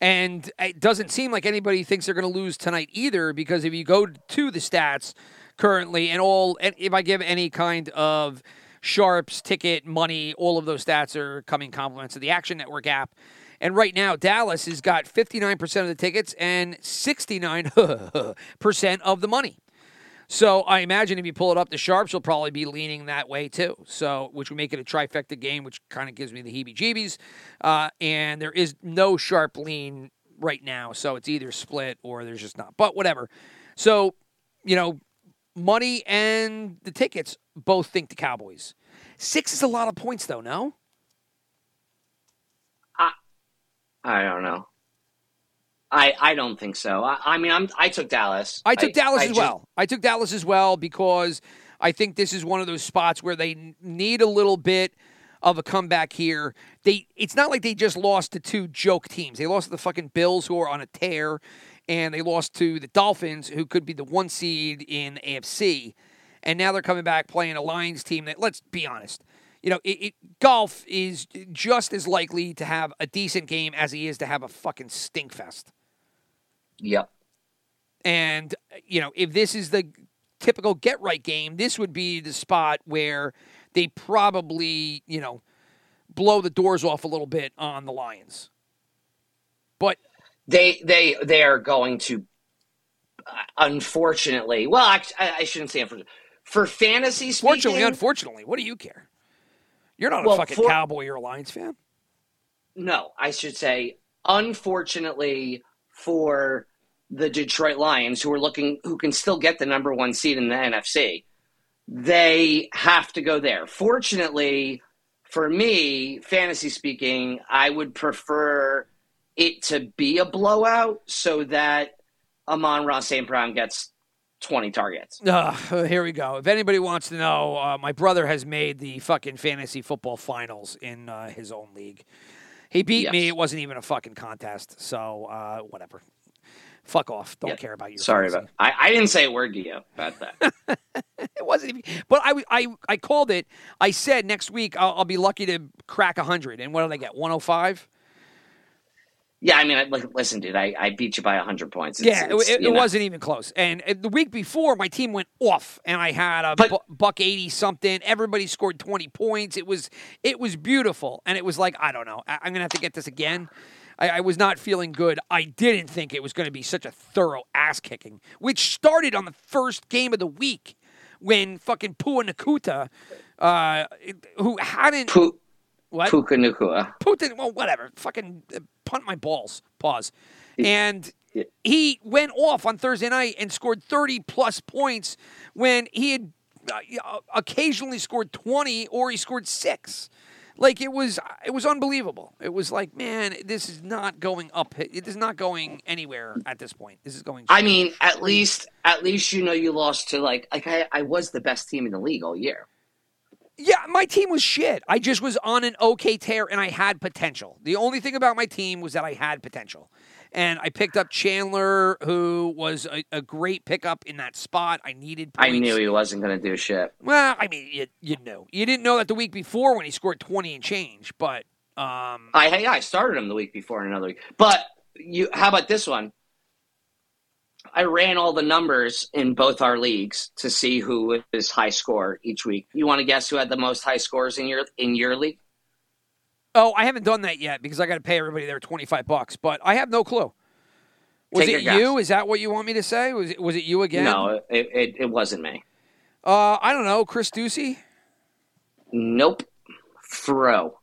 And it doesn't seem like anybody thinks they're going to lose tonight either, because if you go to the stats currently, and all, and if I give any kind of sharps, ticket, money, all of those stats are coming compliments of the Action Network app. And right now, Dallas has got 59% of the tickets and 69% of the money. So I imagine if you pull it up, the sharps will probably be leaning that way too. So which would make it a trifecta game, which kind of gives me the heebie-jeebies. Uh, and there is no sharp lean right now, so it's either split or there's just not. But whatever. So you know, money and the tickets both think the Cowboys. Six is a lot of points, though. No. I don't know. I I don't think so. I, I mean, I'm I took Dallas. I took Dallas I as just- well. I took Dallas as well because I think this is one of those spots where they need a little bit of a comeback here. They it's not like they just lost to two joke teams. They lost to the fucking Bills who are on a tear and they lost to the Dolphins who could be the one seed in AFC. And now they're coming back playing a Lions team that let's be honest. You know, it, it, Goff is just as likely to have a decent game as he is to have a fucking stink fest. Yep. And, you know, if this is the typical get right game, this would be the spot where they probably, you know, blow the doors off a little bit on the Lions. But They they they are going to, uh, unfortunately. Well, I, I shouldn't say unfortunately. For fantasy speaking, fortunately, unfortunately, what do you care? You're not a Well, fucking for- Cowboy or a Lions fan. no, I should say unfortunately for the Detroit Lions, who are looking, who can still get the number one seed in the NFC, they have to go there. Fortunately for me, fantasy speaking, I would prefer it to be a blowout so that Amon-Ra St. Brown gets 20 targets. Uh, here we go. If anybody wants to know, uh, my brother has made the fucking fantasy football finals in uh, his own league. He beat me. It wasn't even a fucking contest. So uh, whatever. Fuck off. Don't Yeah. care about you. Sorry fantasy. about I, I didn't say a word to you about that. It wasn't even. But I, I, I called it. I said next week I'll, I'll be lucky to crack hundred. And what did I get? One hundred five. Yeah, I mean, I, like, listen, dude, I, I beat you by 100 points. It's- Yeah, it, it's, it, it wasn't even close. And the week before, my team went off, and I had a But- bu- buck eighty something. Everybody scored twenty points. It was it was beautiful, and it was like I don't know. I, I'm gonna have to get this again. I, I was not feeling good. I didn't think it was going to be such a thorough ass kicking, which started on the first game of the week when fucking Pua Nakuta, uh, who hadn't Pu- what Puka Nacua. Putin, well, whatever. Fucking uh, punt my balls. Pause. And he went off on Thursday night and scored 30 plus points when he had uh, uh, occasionally scored 20 or he scored six. Like it was, it was unbelievable. It was like, man, this is not going up. It is not going anywhere at this point. This is going. I mean, at least, at least you know you lost to like, like I, I was the best team in the league all year. Yeah, my team was shit. I just was on an okay tear and I had potential. The only thing about my team was that I had potential. And I picked up Chandler, who was a, a great pickup in that spot. I needed points. I knew he wasn't going to do shit. Well, I mean, you, you knew. You didn't know that the week before when he scored 20 and change, but um, I hey, I started him the week before in another week. But you, how about this one? I ran all the numbers in both our leagues to see who is high score each week. You want to guess who had the most high scores in your in your league? oh, I haven't done that yet because I got to pay everybody their 25 bucks, but I have no clue. Was Take it you? Is that what you want me to say? Was it, was it you again? No, it, it, it wasn't me. Uh, I don't know. Chris Ducey? Nope. Fro.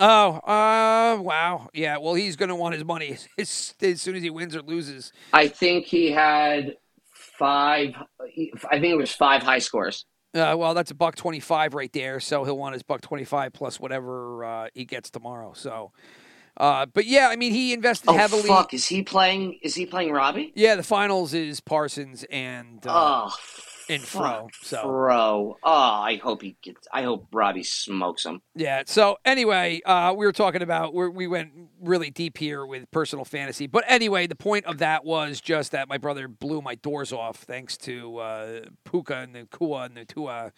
Oh, uh, wow. Yeah, well, he's going to want his money as, as soon as he wins or loses. I think he had five. I think it was five high scores. Uh, well, that's a buck 25 right there, so he'll want his buck 25 plus whatever uh, he gets tomorrow. So, uh, but yeah, I mean, he invested Oh heavily. fuck! Is he playing? Is he playing Robbie? Yeah, the finals is Parsons and uh, Oh, and Fro. So Fro. Oh, I hope he gets. I hope Robbie smokes him. Yeah. So anyway, uh, we were talking about we're, we went really deep here with personal fantasy, but anyway, the point of that was just that my brother blew my doors off thanks to uh, Puka and the Kua and the Tua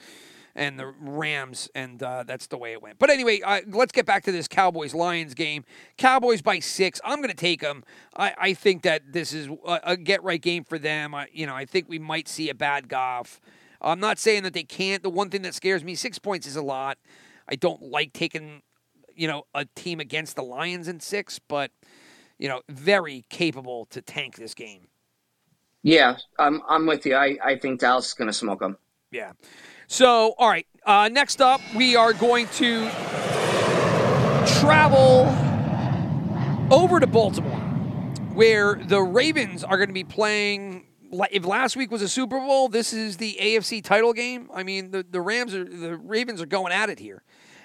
and the Rams, and uh, that's the way it went. But anyway, uh, let's get back to this Cowboys Lions game. Cowboys by six. I'm going to take them. I, I think that this is a, a get right game for them. I, you know, I think we might see a bad Goff. I'm not saying that they can't. The one thing that scares me, six points is a lot. I don't like taking, you know, a team against the Lions in six, but you know, very capable to tank this game. Yeah, I'm. I'm with you. I. I think Dallas is going to smoke them. Yeah. So, all right. Uh, next up, we are going to travel over to Baltimore, where the Ravens are going to be playing. If last week was a Super Bowl, this is the AFC title game. I mean, the, the Rams are the Ravens are going at it here,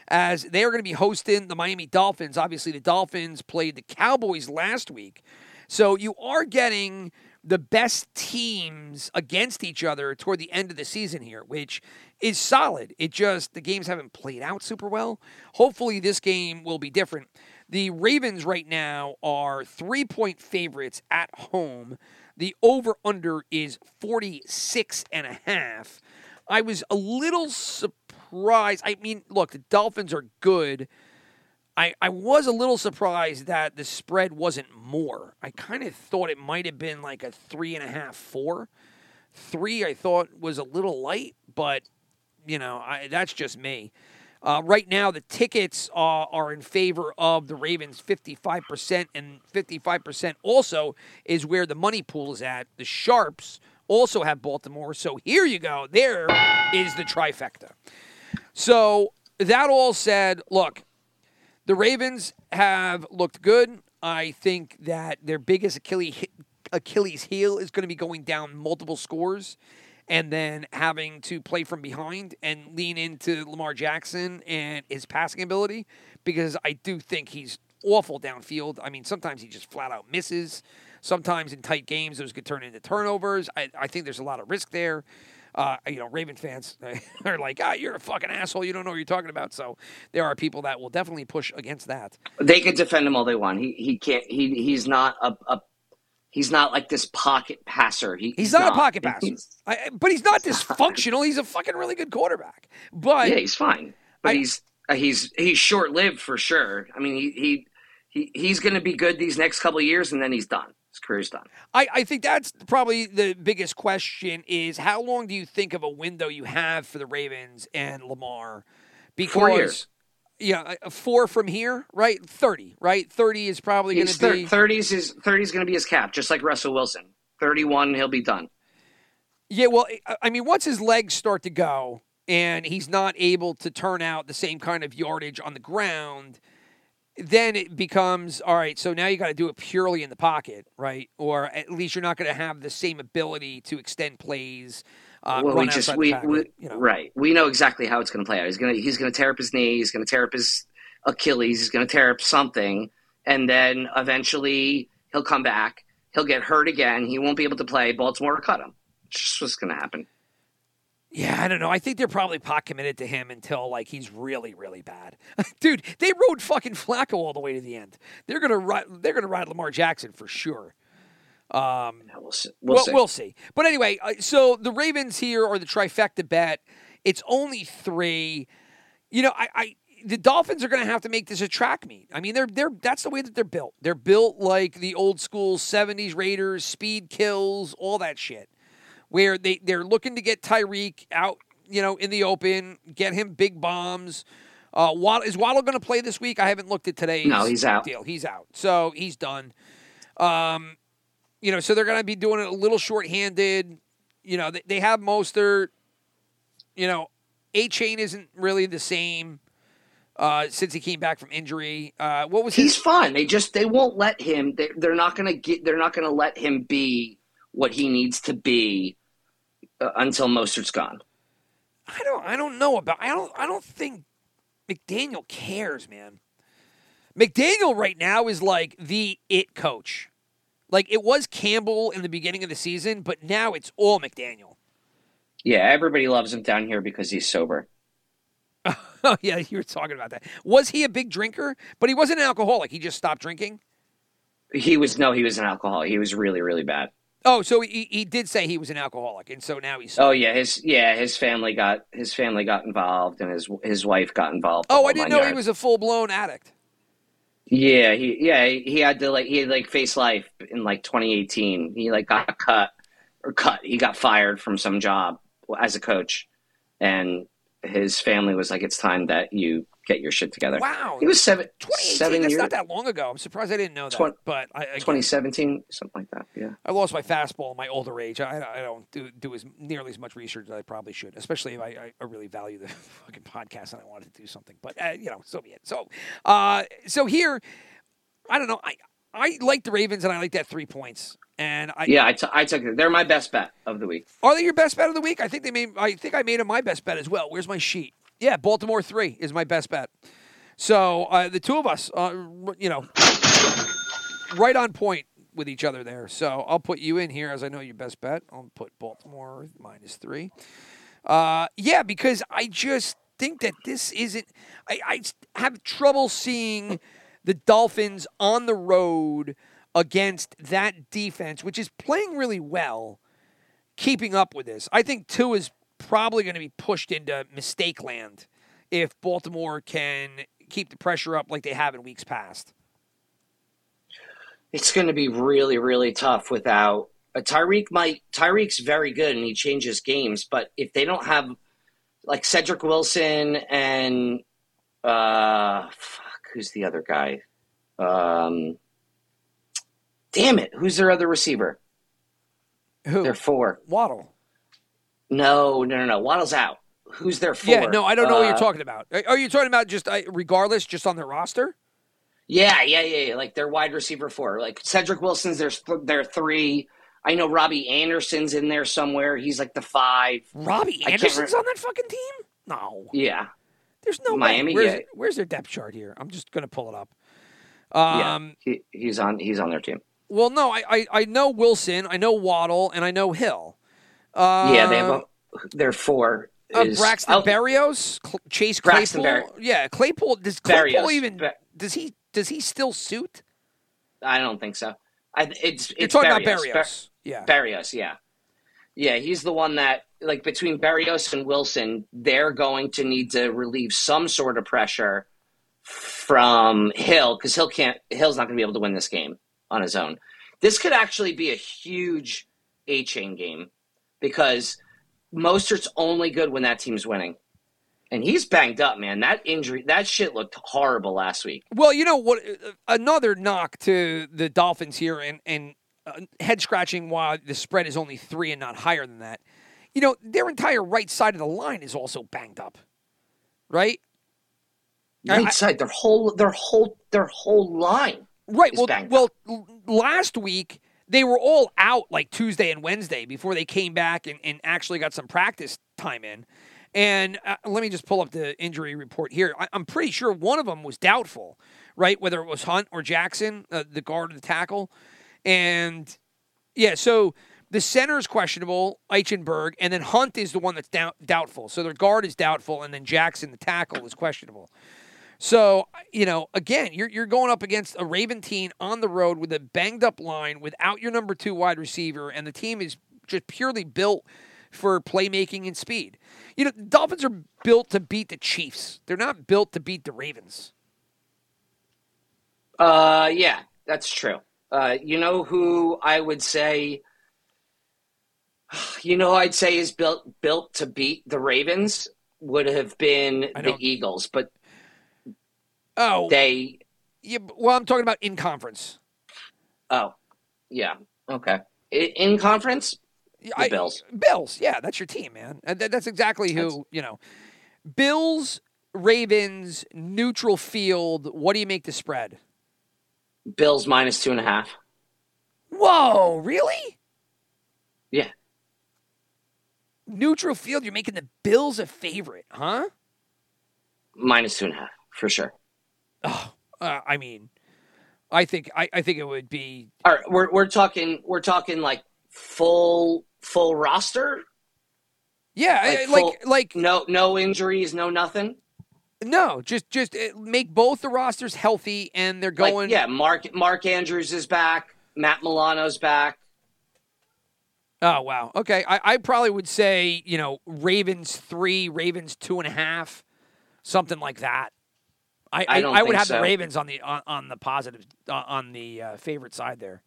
as they are going to be hosting the Miami Dolphins. Obviously, the Dolphins played the Cowboys last week, so you are getting the best teams against each other toward the end of the season here, which is solid. It just the games haven't played out super well. Hopefully this game will be different. The Ravens right now are 3-point favorites at home. The over under is 46 and a half. I was a little surprised. I mean, look, the Dolphins are good. I, I was a little surprised that the spread wasn't more. I kind of thought it might have been like a three and a half, four. Three, I thought was a little light, but you know, I, that's just me. Uh, right now, the tickets are, are in favor of the Ravens 55%, and 55% also is where the money pool is at. The Sharps also have Baltimore. So here you go. There is the trifecta. So that all said, look, the Ravens have looked good. I think that their biggest Achilles Achilles heel is going to be going down multiple scores and then having to play from behind and lean into Lamar Jackson and his passing ability because I do think he's awful downfield. I mean, sometimes he just flat out misses. Sometimes in tight games, those could turn into turnovers. I, I think there's a lot of risk there. Uh, you know, Raven fans are like, ah, you're a fucking asshole. You don't know what you're talking about. So there are people that will definitely push against that. They could defend him all they want. He he can't. He he's not a, a he's not like this pocket passer. He, He's, not, a pocket passer, He's- I, but he's not dysfunctional. He's a fucking really good quarterback. But yeah, he's fine, but I- he's uh, he's he's short lived for sure. I mean, he he, he he's going to be good these next couple of years, and then he's done. His career's done. I, I think that's probably the biggest question is how long do you think of a window you have for the Ravens and Lamar? Because Four years. Yeah, a- a four from here, right? Thirty, right? Thirty is probably going to be. thirties. Is thirties going to be his cap, just like Russell Wilson. Thirty one, he'll be done. Yeah, well, I- I mean, once his legs start to go and he's not able to turn out the same kind of yardage on the ground, then it becomes all right. So now you got to do it purely in the pocket, right? Or at least you're not going to have the same ability to extend plays. Uh, well, we just we, pocket, we you know. right. We know exactly how it's going to play out. He's going to he's going to tear up his knee. He's going to tear up his Achilles. He's going to tear up something, and then eventually he'll come back. He'll get hurt again. He won't be able to play. Baltimore will cut him. It's just what's going to happen. Yeah, I don't know. I think they're probably pot committed to him until like he's really, really bad. Dude, they rode fucking Flacco all the way to the end. They're gonna ride. They're gonna ride Lamar Jackson for sure. Yeah, we'll see. We'll, well, see. we'll see. But anyway, uh, so the Ravens here are the trifecta bet. It's only three. You know, I, I the Dolphins are going to have to make this a track meet. I mean, they're they're that's the way that they're built. They're built like the old school '70s Raiders, speed kills, all that shit. Where they they're looking to get Tyreek out, you know, in the open, get him big bombs. Uh, Waddle, is Waddle going to play this week? I haven't looked at today's No, he's out. deal. He's out, so he's done. Um, you know, so they're going to be doing it a little shorthanded. You know, they, they have Mostert. You know, Achane isn't really the same uh, since he came back from injury. Uh, what was he? He's his? fine. They just they won't let him. They, they're not going to get. They're not going to let him be what he needs to be uh, until Mostert's gone. I don't. I don't know about. I don't. I don't think McDaniel cares, man. McDaniel right now is like the it coach. Like it was Campbell in the beginning of the season, but now it's all McDaniel. Yeah, everybody loves him down here because he's sober. Oh yeah, you were talking about that. Was he a big drinker? But he wasn't an alcoholic. He just stopped drinking. He was no, he was an alcoholic. He was really, really bad. Oh, so he, he did say he was an alcoholic, and so now he's. Oh yeah, his yeah, his family got his family got involved, and his his wife got involved. Oh, I didn't know he was a full blown addict. Yeah, he yeah he had to like he had like face life in like 2018. He like got cut or cut. He got fired from some job as a coach, and his family was like, "It's time that you get your shit together." Wow, He was seven 2018. seven that's years. not that long ago. I'm surprised I didn't know that. Twen- but I, again, 2017, something like that. Yeah. I lost my fastball in my older age. I, I don't do, do as nearly as much research as I probably should, especially if I, I, really value the fucking podcast and I wanted to do something. But uh, you know, so be it. So, uh, so here, I don't know. I I like the Ravens and I like that three points. And I Yeah, I, t- I took it. They're my best bet of the week. are they your best bet of the week? I think they made. I think I made it my best bet as well. Where's my sheet? Yeah, Baltimore three is my best bet. So uh, the two of us, uh, you know, right on point with each other there. So I'll put you in here as I know your best bet. I'll put Baltimore minus three. Uh, yeah, because I just think that this isn't. I have trouble seeing the Dolphins on the road against that defense, which is playing really well, keeping up with this. I think two is probably going to be pushed into mistake land if Baltimore can keep the pressure up like they have in weeks past. It's going to be really, really tough without uh, Tyreek. Might Tyreek's very good and he changes games, but if they don't have like Cedric Wilson and uh, fuck, who's the other guy? Um, damn it, who's their other receiver? Who? They're four. Waddle. No, no, no, no. Waddle's out. Who's there for? Yeah, no, I don't know what you're Uh, talking about. Are- you talking about just uh, regardless, just on their roster? Yeah, yeah, yeah, yeah. Like their wide receiver four. Like Cedric Wilson's their their three. I know Robbie Anderson's in there somewhere. He's like the five. Robbie Anderson's re- on that fucking team? No, Yeah. there's no Miami, way. Where's, yeah. where's their depth chart here? I'm just gonna pull it up. Yeah, Um, he, he's on. He's on their team. Well, no, I, I I know Wilson, I know Waddle, and I know Hill. Uh, yeah, they have a, they're four uh, is Braxton I'll- Berrios, Cl- Chase Braxton Claypool. Bar- yeah, Claypool. Does Claypool Berrios. even? Does he? Does he still suit? I don't think so. I, it's it's You're talking Berrios. about Berrios. yeah. Bar- Berrios, yeah, yeah. He's the one that like between Berrios and Wilson, they're going to need to relieve some sort of pressure from Hill because Hill can't. Hill's not going to be able to win this game on his own. This could actually be a huge Achane game because Mostert's only good when that team's winning. And he's banged up, man. That injury, that shit looked horrible last week. Well, you know what? uh, Another knock to the Dolphins here, and and uh, head scratching. Why the spread is only three and not higher than that, you know their entire right side of the line is also banged up, right? I- Right side, their whole, their whole, their whole line. Right. Well, well, l- last week they were all out like Tuesday and Wednesday before they came back and, and actually got some practice time in. And uh, let me just pull up the injury report here. I, I'm pretty sure one of them was doubtful, right? Whether it was Hunt or Jackson, uh, the guard or the tackle. And yeah, so The center is questionable, Eichenberg, and then Hunt is the one that's doubt, doubtful. So their guard is doubtful, and then Jackson, the tackle, is questionable. So, you know, again, you're, you're going up against a Raven team on the road with a banged up line without your number two wide receiver, and the team is just purely built for playmaking and speed. You know, the Dolphins are built to beat the Chiefs. They're not built to beat the Ravens. Uh, yeah, that's true. Uh, you know who I would say, you know, I'd say is built built to beat the Ravens would have been the Eagles, but Oh, they. yeah, well, I'm talking about in conference. Oh, yeah, okay. In conference, I- Bills. Bills, yeah, that's your team, man. And that's exactly who That's- you know. Bills, Ravens, neutral field. What do you make the spread? Bills minus two and a half. Whoa, really? Yeah, Neutral field. You're making the Bills a favorite, huh? minus two and a half for sure. Oh, uh, I mean, I think I, I think it would be. All right, we're we're talking we're talking like full full roster. Yeah, Like I- like full- like No no injuries, no nothing. no, just just uh, make both the rosters healthy, and they're Like, going. yeah, Mark Mark Andrews is back. Matt Milano's back. Oh wow. Okay. I, I probably would say you know Ravens three, Ravens two and a half, something like that. I I I, would have the. Ravens on the on, on the positive uh, on the uh, favorite side there.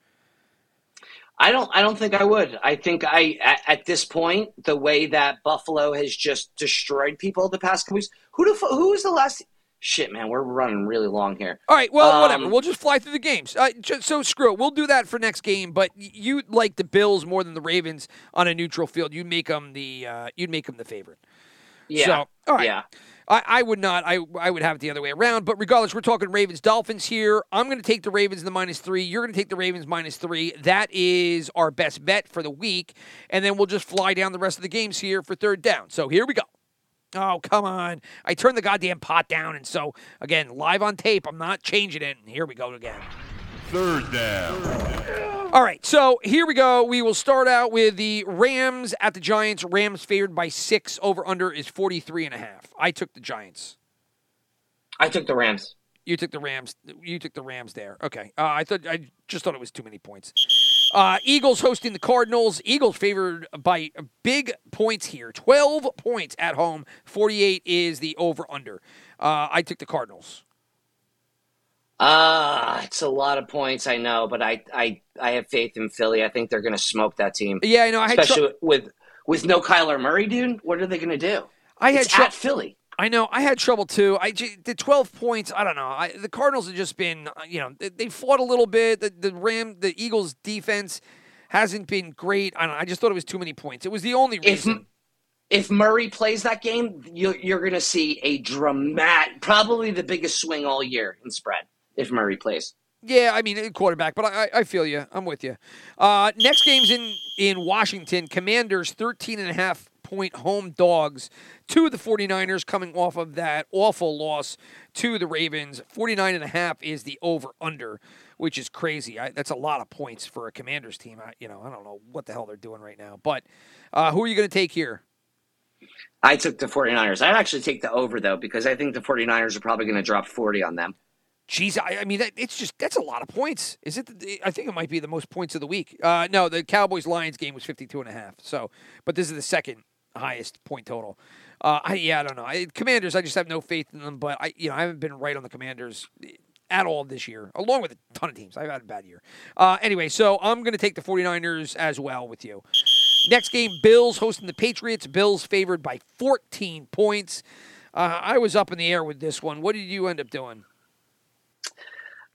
I don't. I don't think I would. I think I at, at this point, the way that Buffalo has just destroyed people the past couple weeks. Who the fu- who was the last? Shit, man, we're running really long here. All right. Well, whatever. Um, We'll just fly through the games. Uh, ju- so screw it. We'll do that for next game. But you like the Bills more than the Ravens on a neutral field. You make them the uh, you'd make them the favorite. Yeah, So, all right. yeah. I, I would not. I I would have it the other way around. But regardless, we're talking Ravens Dolphins here. I'm going to take the Ravens in the minus three. You're going to take the Ravens minus three. That is our best bet for the week. And then we'll just fly down the rest of the games here for third down. So here we go. Oh, come on. I turned the goddamn pot down. And so, again, live on tape, I'm not changing it. And here we go again. Third down. All right, so here we go. We will start out with the Rams at the Giants. Rams favored by six. Over under is 43 and a half. I took the Giants. I took the Rams. You took the Rams. You took the Rams there. Okay. Uh, I thought I just thought it was too many points. Uh, Eagles hosting the Cardinals. Eagles favored by big points here. Twelve points at home. Forty-eight is the over/under. Uh, I took the Cardinals. Ah, it's a lot of points, I know, but I I I have faith in Philly. I think they're going to smoke that team, Yeah, I know. I had especially trou- with with no Kyler Murray, dude. What are they going to do? I had it's trou- at Philly. I know. I had trouble too. I the twelve points. I don't know. I, the Cardinals have just been. uh, You know, they, they fought a little bit. The, the Ram, the Eagles defense hasn't been great. I don't. know. I just thought it was too many points. It was the only If reason. if Murray plays that game, you're going to see a dramatic, probably the biggest swing all year in spread. If Murray plays, Yeah, I mean uh, quarterback, but I, I- I feel you. I'm with you. Uh, next game's in in Washington. Commanders 13 and a half point home dogs to the 49ers coming off of that awful loss to the Ravens. 49 and a half is the over under, which is crazy. I, that's a lot of points for a Commanders team. I, you know, I don't know what the hell they're doing right now. But uh, who are you going to take here? I took the 49ers. I'd actually take the over though because I think the 49ers are probably going to drop 40 on them. Jeez, I, I mean, that, it's just that's a lot of points. Is it? the- I think it might be the most points of the week. Uh, no, the Cowboys Lions game was 52 and a half. So, but this is the second highest point total. Uh, I, yeah, I don't know. I, commanders, I just have no faith in them. But I, you know, I haven't been right on the Commanders at all this year, along with a ton of teams. I've had a bad year. Uh, anyway, so I'm going to take the 49ers as well with you. Next game, Bills hosting the Patriots. Bills favored by 14 points. Uh, I was up in the air with this one. What did you end up doing?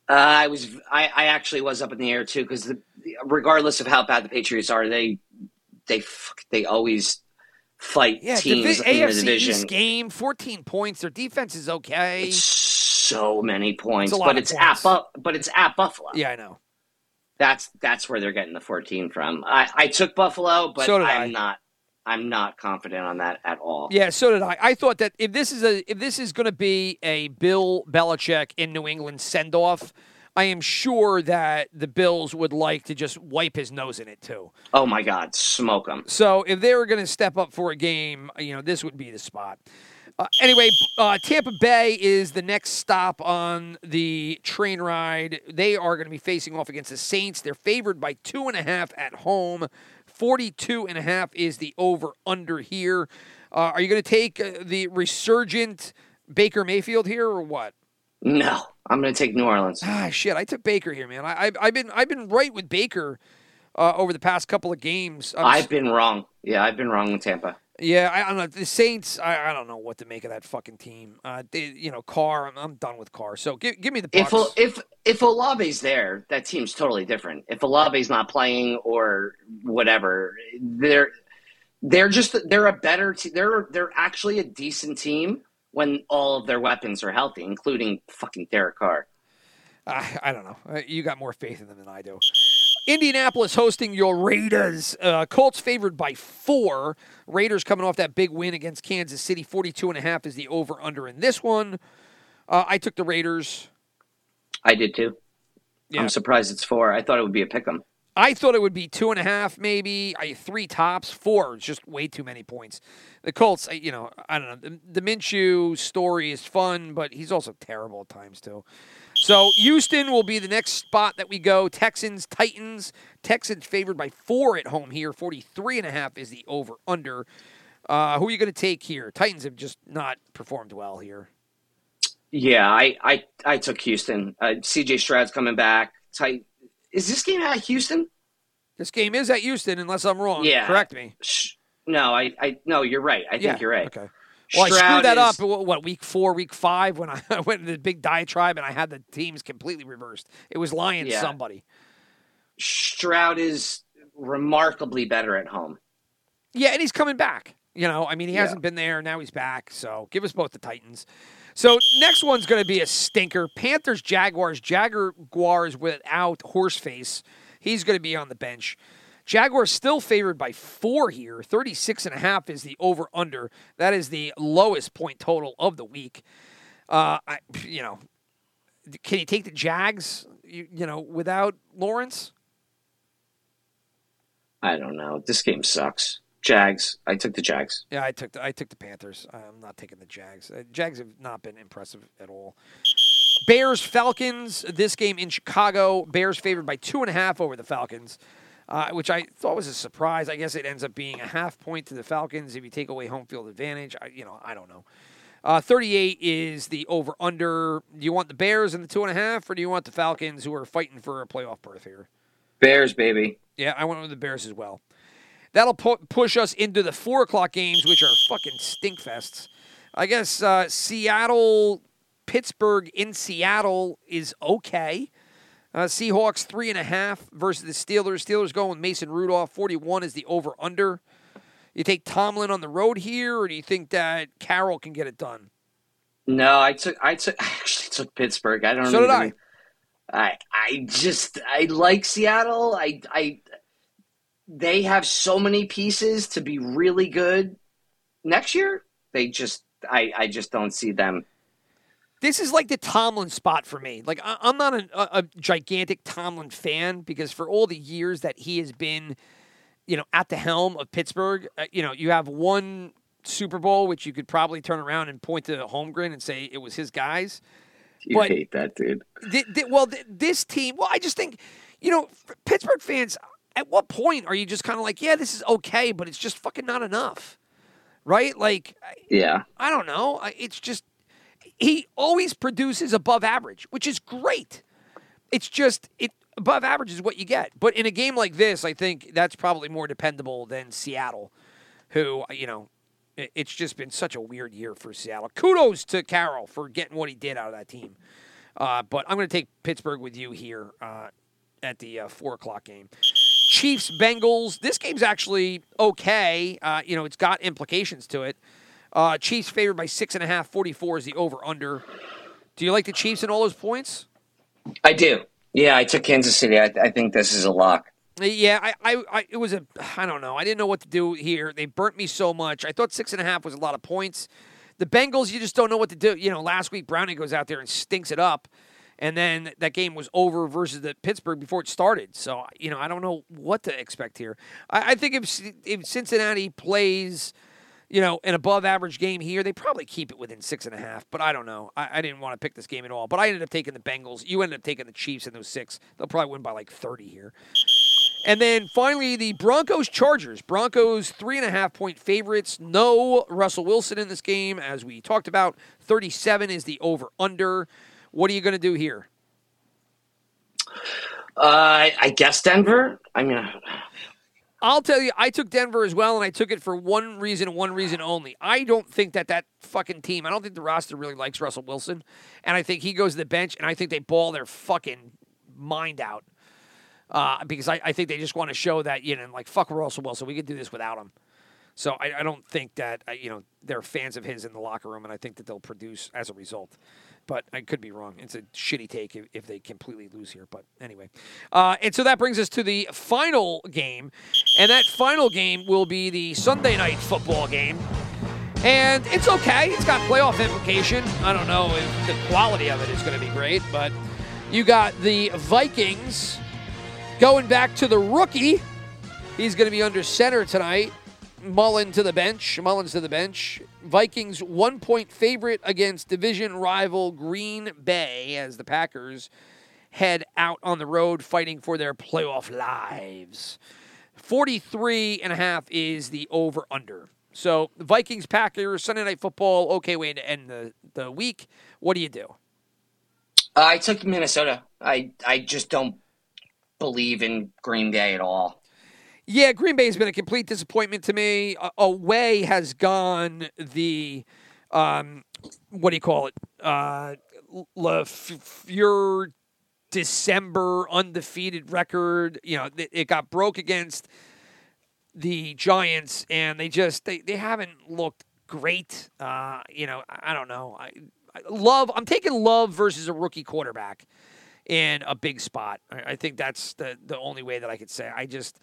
Uh, I was I, I actually was up in the air too because regardless of how bad the Patriots are, they they they always fight Yeah, teams divi- in the division. East game, 14 points. Their defense is okay. It's so many points, It's but it's points. at Bu- but it's at Buffalo. yeah, I know. That's that's where they're getting the 14 from. I, I took Buffalo, but So I'm I. not I'm not confident on that at all. Yeah, so did I. I thought that if this is a if this is going to be a Bill Belichick in New England send off, I am sure that the Bills would like to just wipe his nose in it too. Oh my God, smoke them. So if they were going to step up for a game, you know, this would be the spot. Uh, anyway, uh, Tampa Bay is the next stop on the train ride. They are going to be facing off against the Saints. They're favored by two and a half at home. 42 and a half is the over under here. Uh, are you going to take uh, the resurgent Baker Mayfield here or what? No, I'm going to take New Orleans. Ah, shit! I took Baker here, man. I, I've, I've been I've been right with Baker uh, over the past couple of games. I'm I've been wrong. Yeah, I've been wrong with Tampa. Yeah, I, I don't know. The Saints, I, I don't know what to make of that fucking team. Uh, they, you know, Carr, I'm, I'm done with Carr. So give, give me the Bucks. If if if Olave's there, that team's totally different. If Olave's not playing or whatever, they're they're just they're a better team. They're they're actually a decent team when all of their weapons are healthy, including fucking Derek Carr. I, I don't know. Uh, You got more faith in them than I do. Indianapolis hosting your Raiders. Uh, Colts favored by four. Raiders coming off that big win against Kansas City. 42 and a half is the over under in this one. Uh, I took the Raiders. I did too. Yeah. I'm surprised it's four. I thought it would be a pick 'em. I thought it would be two and a half, maybe. I three tops, four. It's just way too many points. The Colts, you know, I don't know. The, the Minshew story is fun, but he's also terrible at times too. So Houston will be the next spot that we go. Texans, Titans. Texans favored by four at home here. 43 and a half is the over under. Uh, who are you going to take here? Titans have just not performed well here. Yeah, I I, I took Houston. Uh, C.J. Stroud's coming back. Tight. Is this game at Houston? This game is at Houston, unless I'm wrong. Yeah. Correct me. Sh- No, I, I no, you're right. I think yeah. you're right. Okay. Well, I screwed Stroud that is- up. What, what, week four, week five, when I went to the big diatribe and I had the teams completely reversed. It was Lions Yeah. somebody. Stroud is remarkably better at home. Yeah, and he's coming back. You know, I mean, he Yeah. hasn't been there. Now he's back. So give us both the Titans. So next one's going to be a stinker. Panthers, Jaguars. Jaguars without Horseface. He's going to be on the bench. Jaguars still favored by four here. 36 and a half is the over under. That is the lowest point total of the week. Uh, I, you know, can you take the Jags, you, you know, without Lawrence? I don't know. This game sucks. Jags. I took the Jags. Yeah, I took the I took the Panthers. I'm not taking the Jags. Uh, Jags have not been impressive at all. Bears Falcons. This game in Chicago. Bears favored by two and a half over the Falcons, uh, which I thought was a surprise. I guess it ends up being a half point to the Falcons if you take away home field advantage. I, you know, I don't know. Uh, 38 is the over under. Do you want the Bears in the two and a half, or do you want the Falcons who are fighting for a playoff berth here? Bears, baby. Yeah, I went with the Bears as well. That'll pu- push us into the four o'clock games, which are fucking stink fests. I guess uh, Seattle, Pittsburgh in Seattle is okay. Uh, Seahawks three and a half versus the Steelers. Steelers going with Mason Rudolph. Forty-one is the over/under. You take Tomlin on the road here, or do you think that Carroll can get it done? No, I took. I took. I actually took Pittsburgh. I don't. So did even, I. I just. I like Seattle. I. I. They have so many pieces to be really good next year. They just. I. I just don't see them. This is like the Tomlin spot for me. Like I, I'm not a, a, gigantic Tomlin fan because for all the years that he has been, you know, at the helm of Pittsburgh, uh, you know, you have one Super Bowl which you could probably turn around and point to Holmgren and say it was his guys. You But- hate that dude. Th- th- well, th- this team. Well, I just think, you know, Pittsburgh fans. At what point are you just kind of like, yeah, this is okay, but it's just fucking not enough, right? Like, Yeah. I don't know. It's just he always produces above average, which is great. It's just it above average is what you get. But in a game like this, I think that's probably more dependable than Seattle, who you know, it's just been such a weird year for Seattle. Kudos to Carroll for getting what he did out of that team. Uh, but I'm going to take Pittsburgh with you here uh, at the uh, four o'clock game. Chiefs Bengals. This game's actually okay. Uh, you know, it's got implications to it. Uh, Chiefs favored by six and a half. 44 is the over under. Do you like the Chiefs in all those points? I do. Yeah, I took Kansas City. I, I think this is a lock. Yeah, I, I, I, it was a, I don't know. I didn't know what to do here. They burnt me so much. I thought six and a half was a lot of points. The Bengals, you just don't know what to do. You know, last week Browning goes out there and stinks it up, And then that game was over versus the Pittsburgh before it started. So you know, I don't know what to expect here. I, I think if if Cincinnati plays, you know, an above average game here, they probably keep it within six and a half. But I don't know. I, I didn't want to pick this game at all. But I ended up taking the Bengals. You ended up taking the Chiefs in those six. They'll probably win by like thirty here. And then finally, the Broncos Chargers. Broncos three and a half point favorites. No Russell Wilson in this game, as we talked about. 37 is the over under. What are you going to do here? Uh, I guess Denver. I mean, I'll tell you, I took Denver as well, and I took it for one reason, one reason only. I don't think that that fucking team, I don't think the roster really likes Russell Wilson, and I think he goes to the bench, and I think they ball their fucking mind out uh, because I, I think they just want to show that you know, like fuck Russell Wilson, we could do this without him. So I, I don't think that uh, you know they're fans of his in the locker room, and I think that they'll produce as a result. But I could be wrong. It's a shitty take if, if they completely lose here. But anyway, uh, and so that brings us to the final game, and that final game will be the Sunday night football game. And it's okay. It's got playoff implication. I don't know if the quality of it is going to be great, but you got the Vikings going back to the rookie. He's going to be under center tonight. Mullen to the bench. Mullens to the bench. Vikings one point favorite against division rival Green Bay as the Packers head out on the road fighting for their playoff lives. 43 and a half is the over under. So Vikings Packers Sunday night football okay way to end the, the week. What do you do? Uh, I took Minnesota. I I just don't believe in Green Bay at all. Yeah, Green Bay has been a complete disappointment to me. Away has gone the, um, what do you call it? Uh, Le F- your December undefeated record. You know, it- got broke against the Giants, and they just they, they haven't looked great. Uh, you know, I I don't know. I, I love. I'm taking love versus a rookie quarterback in a big spot. I, I think that's the the only way that I could say. I just,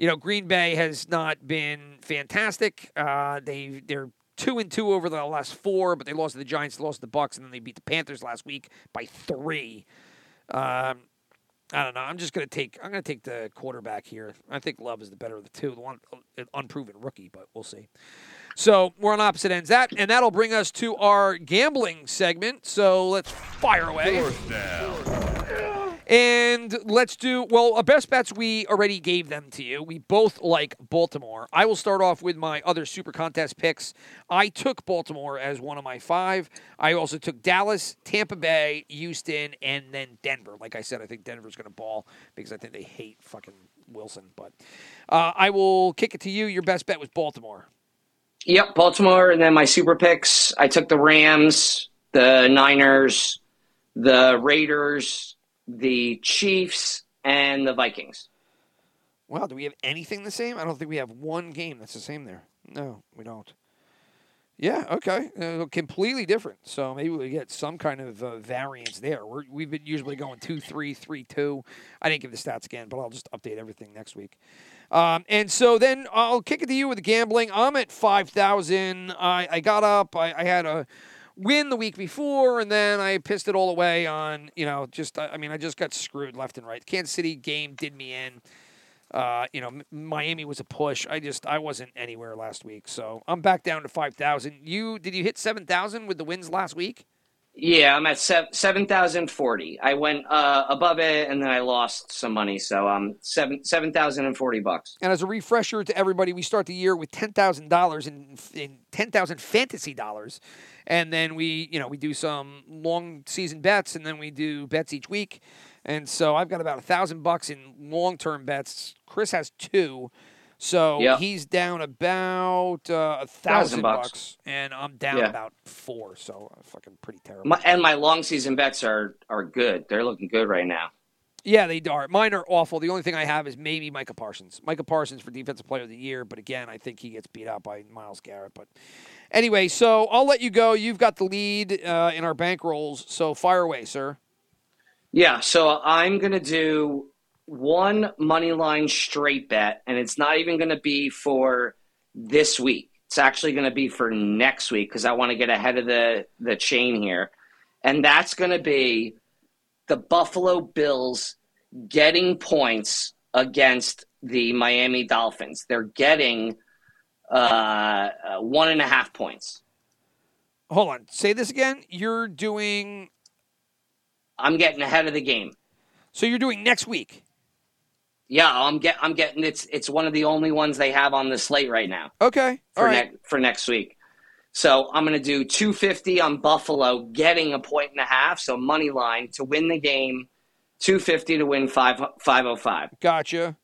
you know, Green Bay has not been fantastic. Uh, they they're two and two over the last four, but they lost to the Giants, lost to the Bucs, and then they beat the Panthers last week by three. Um, I don't know. I'm just gonna take. I'm gonna take the quarterback here. I think Love is the better of the two. The one unproven rookie, but we'll see. So we're on opposite ends. That and that'll bring us to our gambling segment. So let's fire away. Fourth down. And let's do well. Our best bets we already gave them to you. We both like Baltimore. I will start off with my other super contest picks. I took Baltimore as one of my five. I also took Dallas, Tampa Bay, Houston, and then Denver. Like I said, I think Denver's going to ball because I think they hate fucking Wilson. But uh, I will kick it to you. Your best bet was Baltimore. Yep, Baltimore, and then my super picks. I took the Rams, the Niners, the Raiders, the Chiefs, and the Vikings. Wow, do we have anything the same? I don't think we have one game that's the same there. No, we don't. Yeah, okay. Uh, completely different. So maybe we get some kind of uh, variance there. We're, we've been usually going 2 3, 3 2. I didn't give the stats again, but I'll just update everything next week. Um, and so then I'll kick it to you with the gambling. I'm at 5,000. I, I got up. I, I had a win the week before, and then I pissed it all away on, you know, just, I mean, I just got screwed left and right. Kansas City game did me in. Uh, you know, Miami was a push. I just I wasn't anywhere last week, so I'm back down to five thousand. You did you hit seven thousand with the wins last week? Yeah, I'm at sev- 7,040. I went uh, above it, and then I lost some money. So um, seven 7,040 bucks. And as a refresher to everybody, we start the year with ten thousand dollars in in ten thousand fantasy dollars, and then we you know we do some long season bets, and then we do bets each week. And so I've got about a thousand bucks in long term bets. Chris has two. So Yep. he's down about uh, a thousand Thousand bucks. bucks. and I'm down Yeah. about four. So uh, fucking pretty terrible. My, and my long season bets are are good. They're looking good right now. Yeah, they are. Mine are awful. The only thing I have is maybe Micah Parsons. Micah Parsons for Defensive Player of the Year, but again, I think he gets beat out by Myles Garrett. But anyway, so I'll let you go. You've got the lead uh, in our bankrolls, so fire away, sir. Yeah, so I'm gonna do one money line straight bet, and it's not even gonna be for this week. It's actually gonna be for next week because I want to get ahead of the the chain here, and that's gonna be the Buffalo Bills getting points against the Miami Dolphins. They're getting uh, uh, one and a half points. Hold on. Say this again. You're doing. I'm getting ahead of the game. So you're doing next week. Yeah, I'm get I'm getting it's it's one of the only ones they have on the slate right now Okay. for All right. ne- for next week. So I'm going to do 250 on Buffalo, getting a point and a half, so money line to win the game, 250 to win five 505. Gotcha.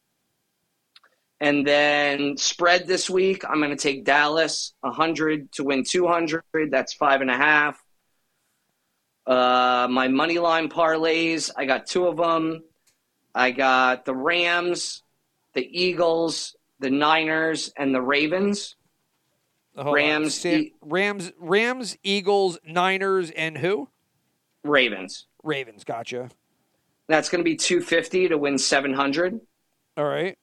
And then spread this week, I'm going to take Dallas 100 to win 200. That's five and a half. Uh, my money line parlays, I got two of them. I got the Rams, the Eagles, the Niners, and the Ravens. Hold. Rams, Say- E- Rams, Rams, Eagles, Niners, and who? Ravens. Ravens. Gotcha. That's going to be 250 to win 700. All right.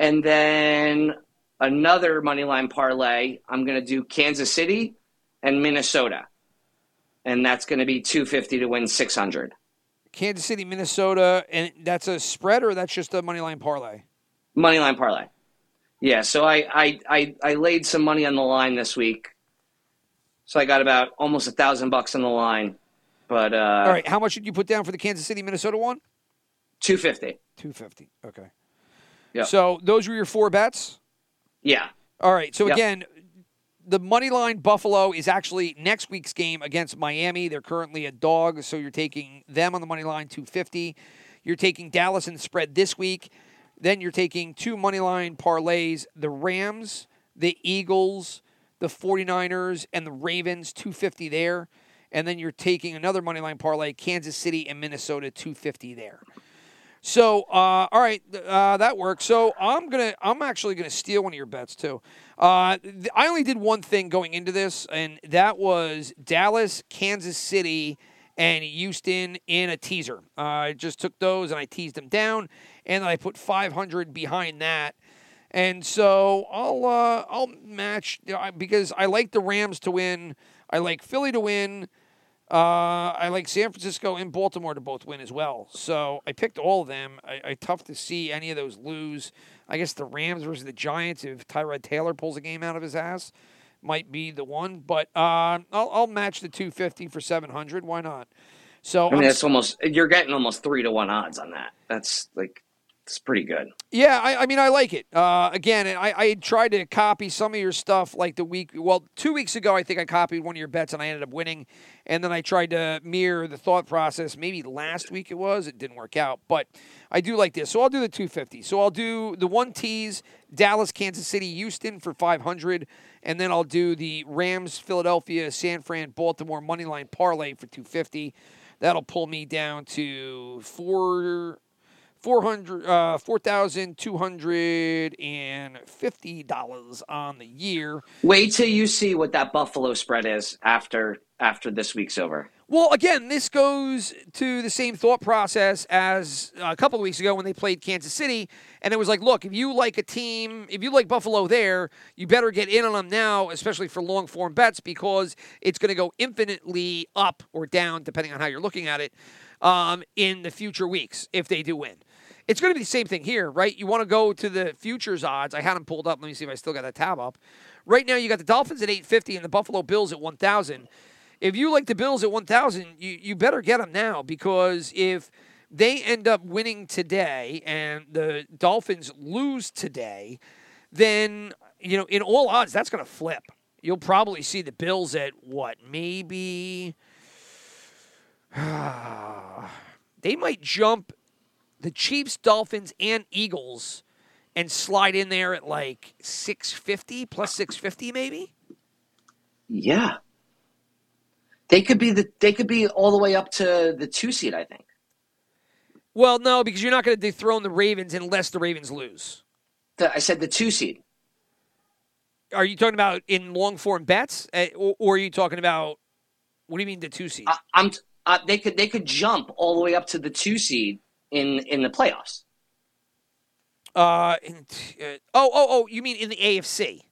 And then another money line parlay, I'm going to do Kansas City and Minnesota. And that's going to be 250 to win 600. Kansas City, Minnesota, and that's a spread or that's just a money line parlay? Money line parlay. Yeah, so I, I, I, I laid some money on the line this week. So I got about almost a thousand bucks on the line. But uh, All right. How much did you put down for the Kansas City, Minnesota one? 250. Two fifty. Okay. Yeah. So those were your four bets. Yeah. All right. So Yep. again, the money line Buffalo is actually next week's game against Miami. They're currently a dog, so you're taking them on the money line 250. You're taking Dallas in the spread this week. Then you're taking two money line parlays, the Rams, the Eagles, the 49ers and the Ravens 250 there. And then you're taking another money line parlay, Kansas City and Minnesota 250 there. So, uh, all right, uh, that works. So I'm gonna, I'm actually gonna steal one of your bets too. Uh, th- I only did one thing going into this, and that was Dallas, Kansas City, and Houston in a teaser. Uh, I just took those and I teased them down, and I put 500 behind that. And so I'll, uh, I'll match I- because I like the Rams to win. I like Philly to win. Uh, I like San Francisco and Baltimore to both win as well. So I picked all of them. I, I tough to see any of those lose. I guess the Rams versus the Giants, if Tyrod Taylor pulls a game out of his ass, might be the one. But uh, I'll, I'll match the 250 for 700. Why not? So I mean, I'm that's almost, you're getting almost three to one odds on that. That's like, it's pretty good. Yeah, I, I mean, I like it. Uh, again, I, I tried to copy some of your stuff like the week, well, two weeks ago, I think I copied one of your bets and I ended up winning. And then I tried to mirror the thought process. Maybe last week it was. It didn't work out. But I do like this. So I'll do the 250. So I'll do the one tease Dallas, Kansas City, Houston for 500. And then I'll do the Rams, Philadelphia, San Fran, Baltimore money line parlay for 250. That'll pull me down to four. 400 uh $4,250 on the year. Wait till you see what that Buffalo spread is after after this week's over. Well, again, this goes to the same thought process as a couple of weeks ago when they played Kansas City. And it was like, look, if you like a team, if you like Buffalo there, you better get in on them now, especially for long form bets, because it's going to go infinitely up or down, depending on how you're looking at it, um, in the future weeks if they do win. It's going to be the same thing here, right? You want to go to the futures odds. I had them pulled up. Let me see if I still got that tab up. Right now, you got the Dolphins at 850 and the Buffalo Bills at 1,000 if you like the Bills at 1,000, you, you better get them now because if they end up winning today and the Dolphins lose today, then, you know, in all odds, that's going to flip. You'll probably see the Bills at what? Maybe. they might jump the Chiefs, Dolphins, and Eagles and slide in there at like 650 plus 650 maybe. Yeah. They could be the they could be all the way up to the two seed, I think. Well, no, because you're not going to dethrone the Ravens unless the Ravens lose. The, I said the two seed. Are you talking about in long form bets, uh, or, or are you talking about what do you mean the two seed? I, I'm uh, they could they could jump all the way up to the two seed in in the playoffs. Uh, in, uh, oh, oh, oh, you mean in the AFC?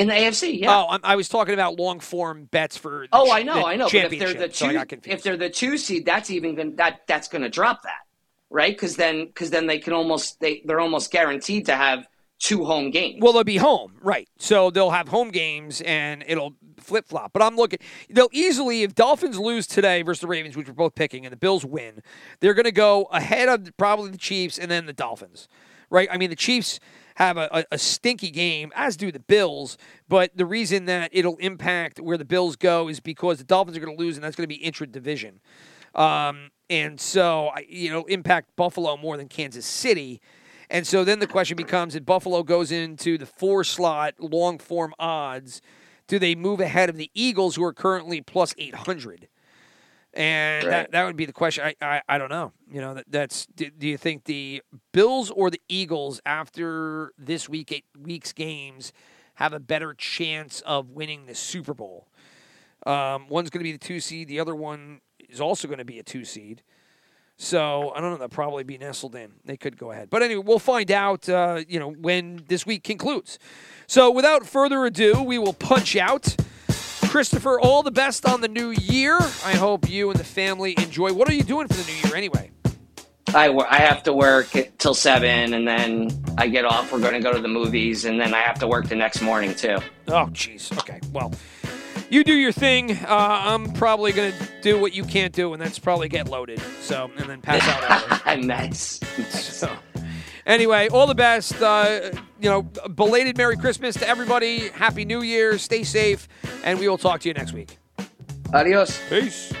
in the AFC. Yeah. Oh, I'm, I was talking about long form bets for. Oh, ch- I know, I know. But if they're the two, confused. if they're the two seed, that's even gonna, that that's going to drop that, right? Because then because then they can almost they they're almost guaranteed to have two home games. Well, they'll be home, right? So they'll have home games, and it'll flip flop. But I'm looking; they'll easily, if Dolphins lose today versus the Ravens, which we're both picking, and the Bills win, they're going to go ahead of probably the Chiefs and then the Dolphins, right? I mean, the Chiefs have a, a, stinky game, as do the Bills. But the reason that it'll impact where the Bills go is because the Dolphins are going to lose, and that's going to be intra division. Um, and so, you know, impact Buffalo more than Kansas City. And so then the question becomes if Buffalo goes into the four slot long form odds, do they move ahead of the Eagles, who are currently plus 800? And that, Right. that would be the question. I, I, I don't know. You know, that, that's do, do you think the Bills or the Eagles after this week eight week's games have a better chance of winning the Super Bowl? Um, one's going to be the two seed. The other one is also going to be a two seed. So I don't know. They'll probably be nestled in. They could go ahead, but anyway, we'll find out. Uh, you know when this week concludes. So without further ado, we will punch out. Christopher, all the best on the new year. I hope you and the family enjoy. What are you doing for the new year anyway? I, I have to work till seven, and then I get off. We're going to go to the movies, and then I have to work the next morning too. Oh, jeez. Okay. Well, you do your thing. Uh, I'm probably going to do what you can't do, and that's probably get loaded. So, and then pass out. early. nice. So, anyway, all the best. Uh, you know, belated Merry Christmas to everybody. Happy New Year. Stay safe, and we will talk to you next week. Adios. Peace.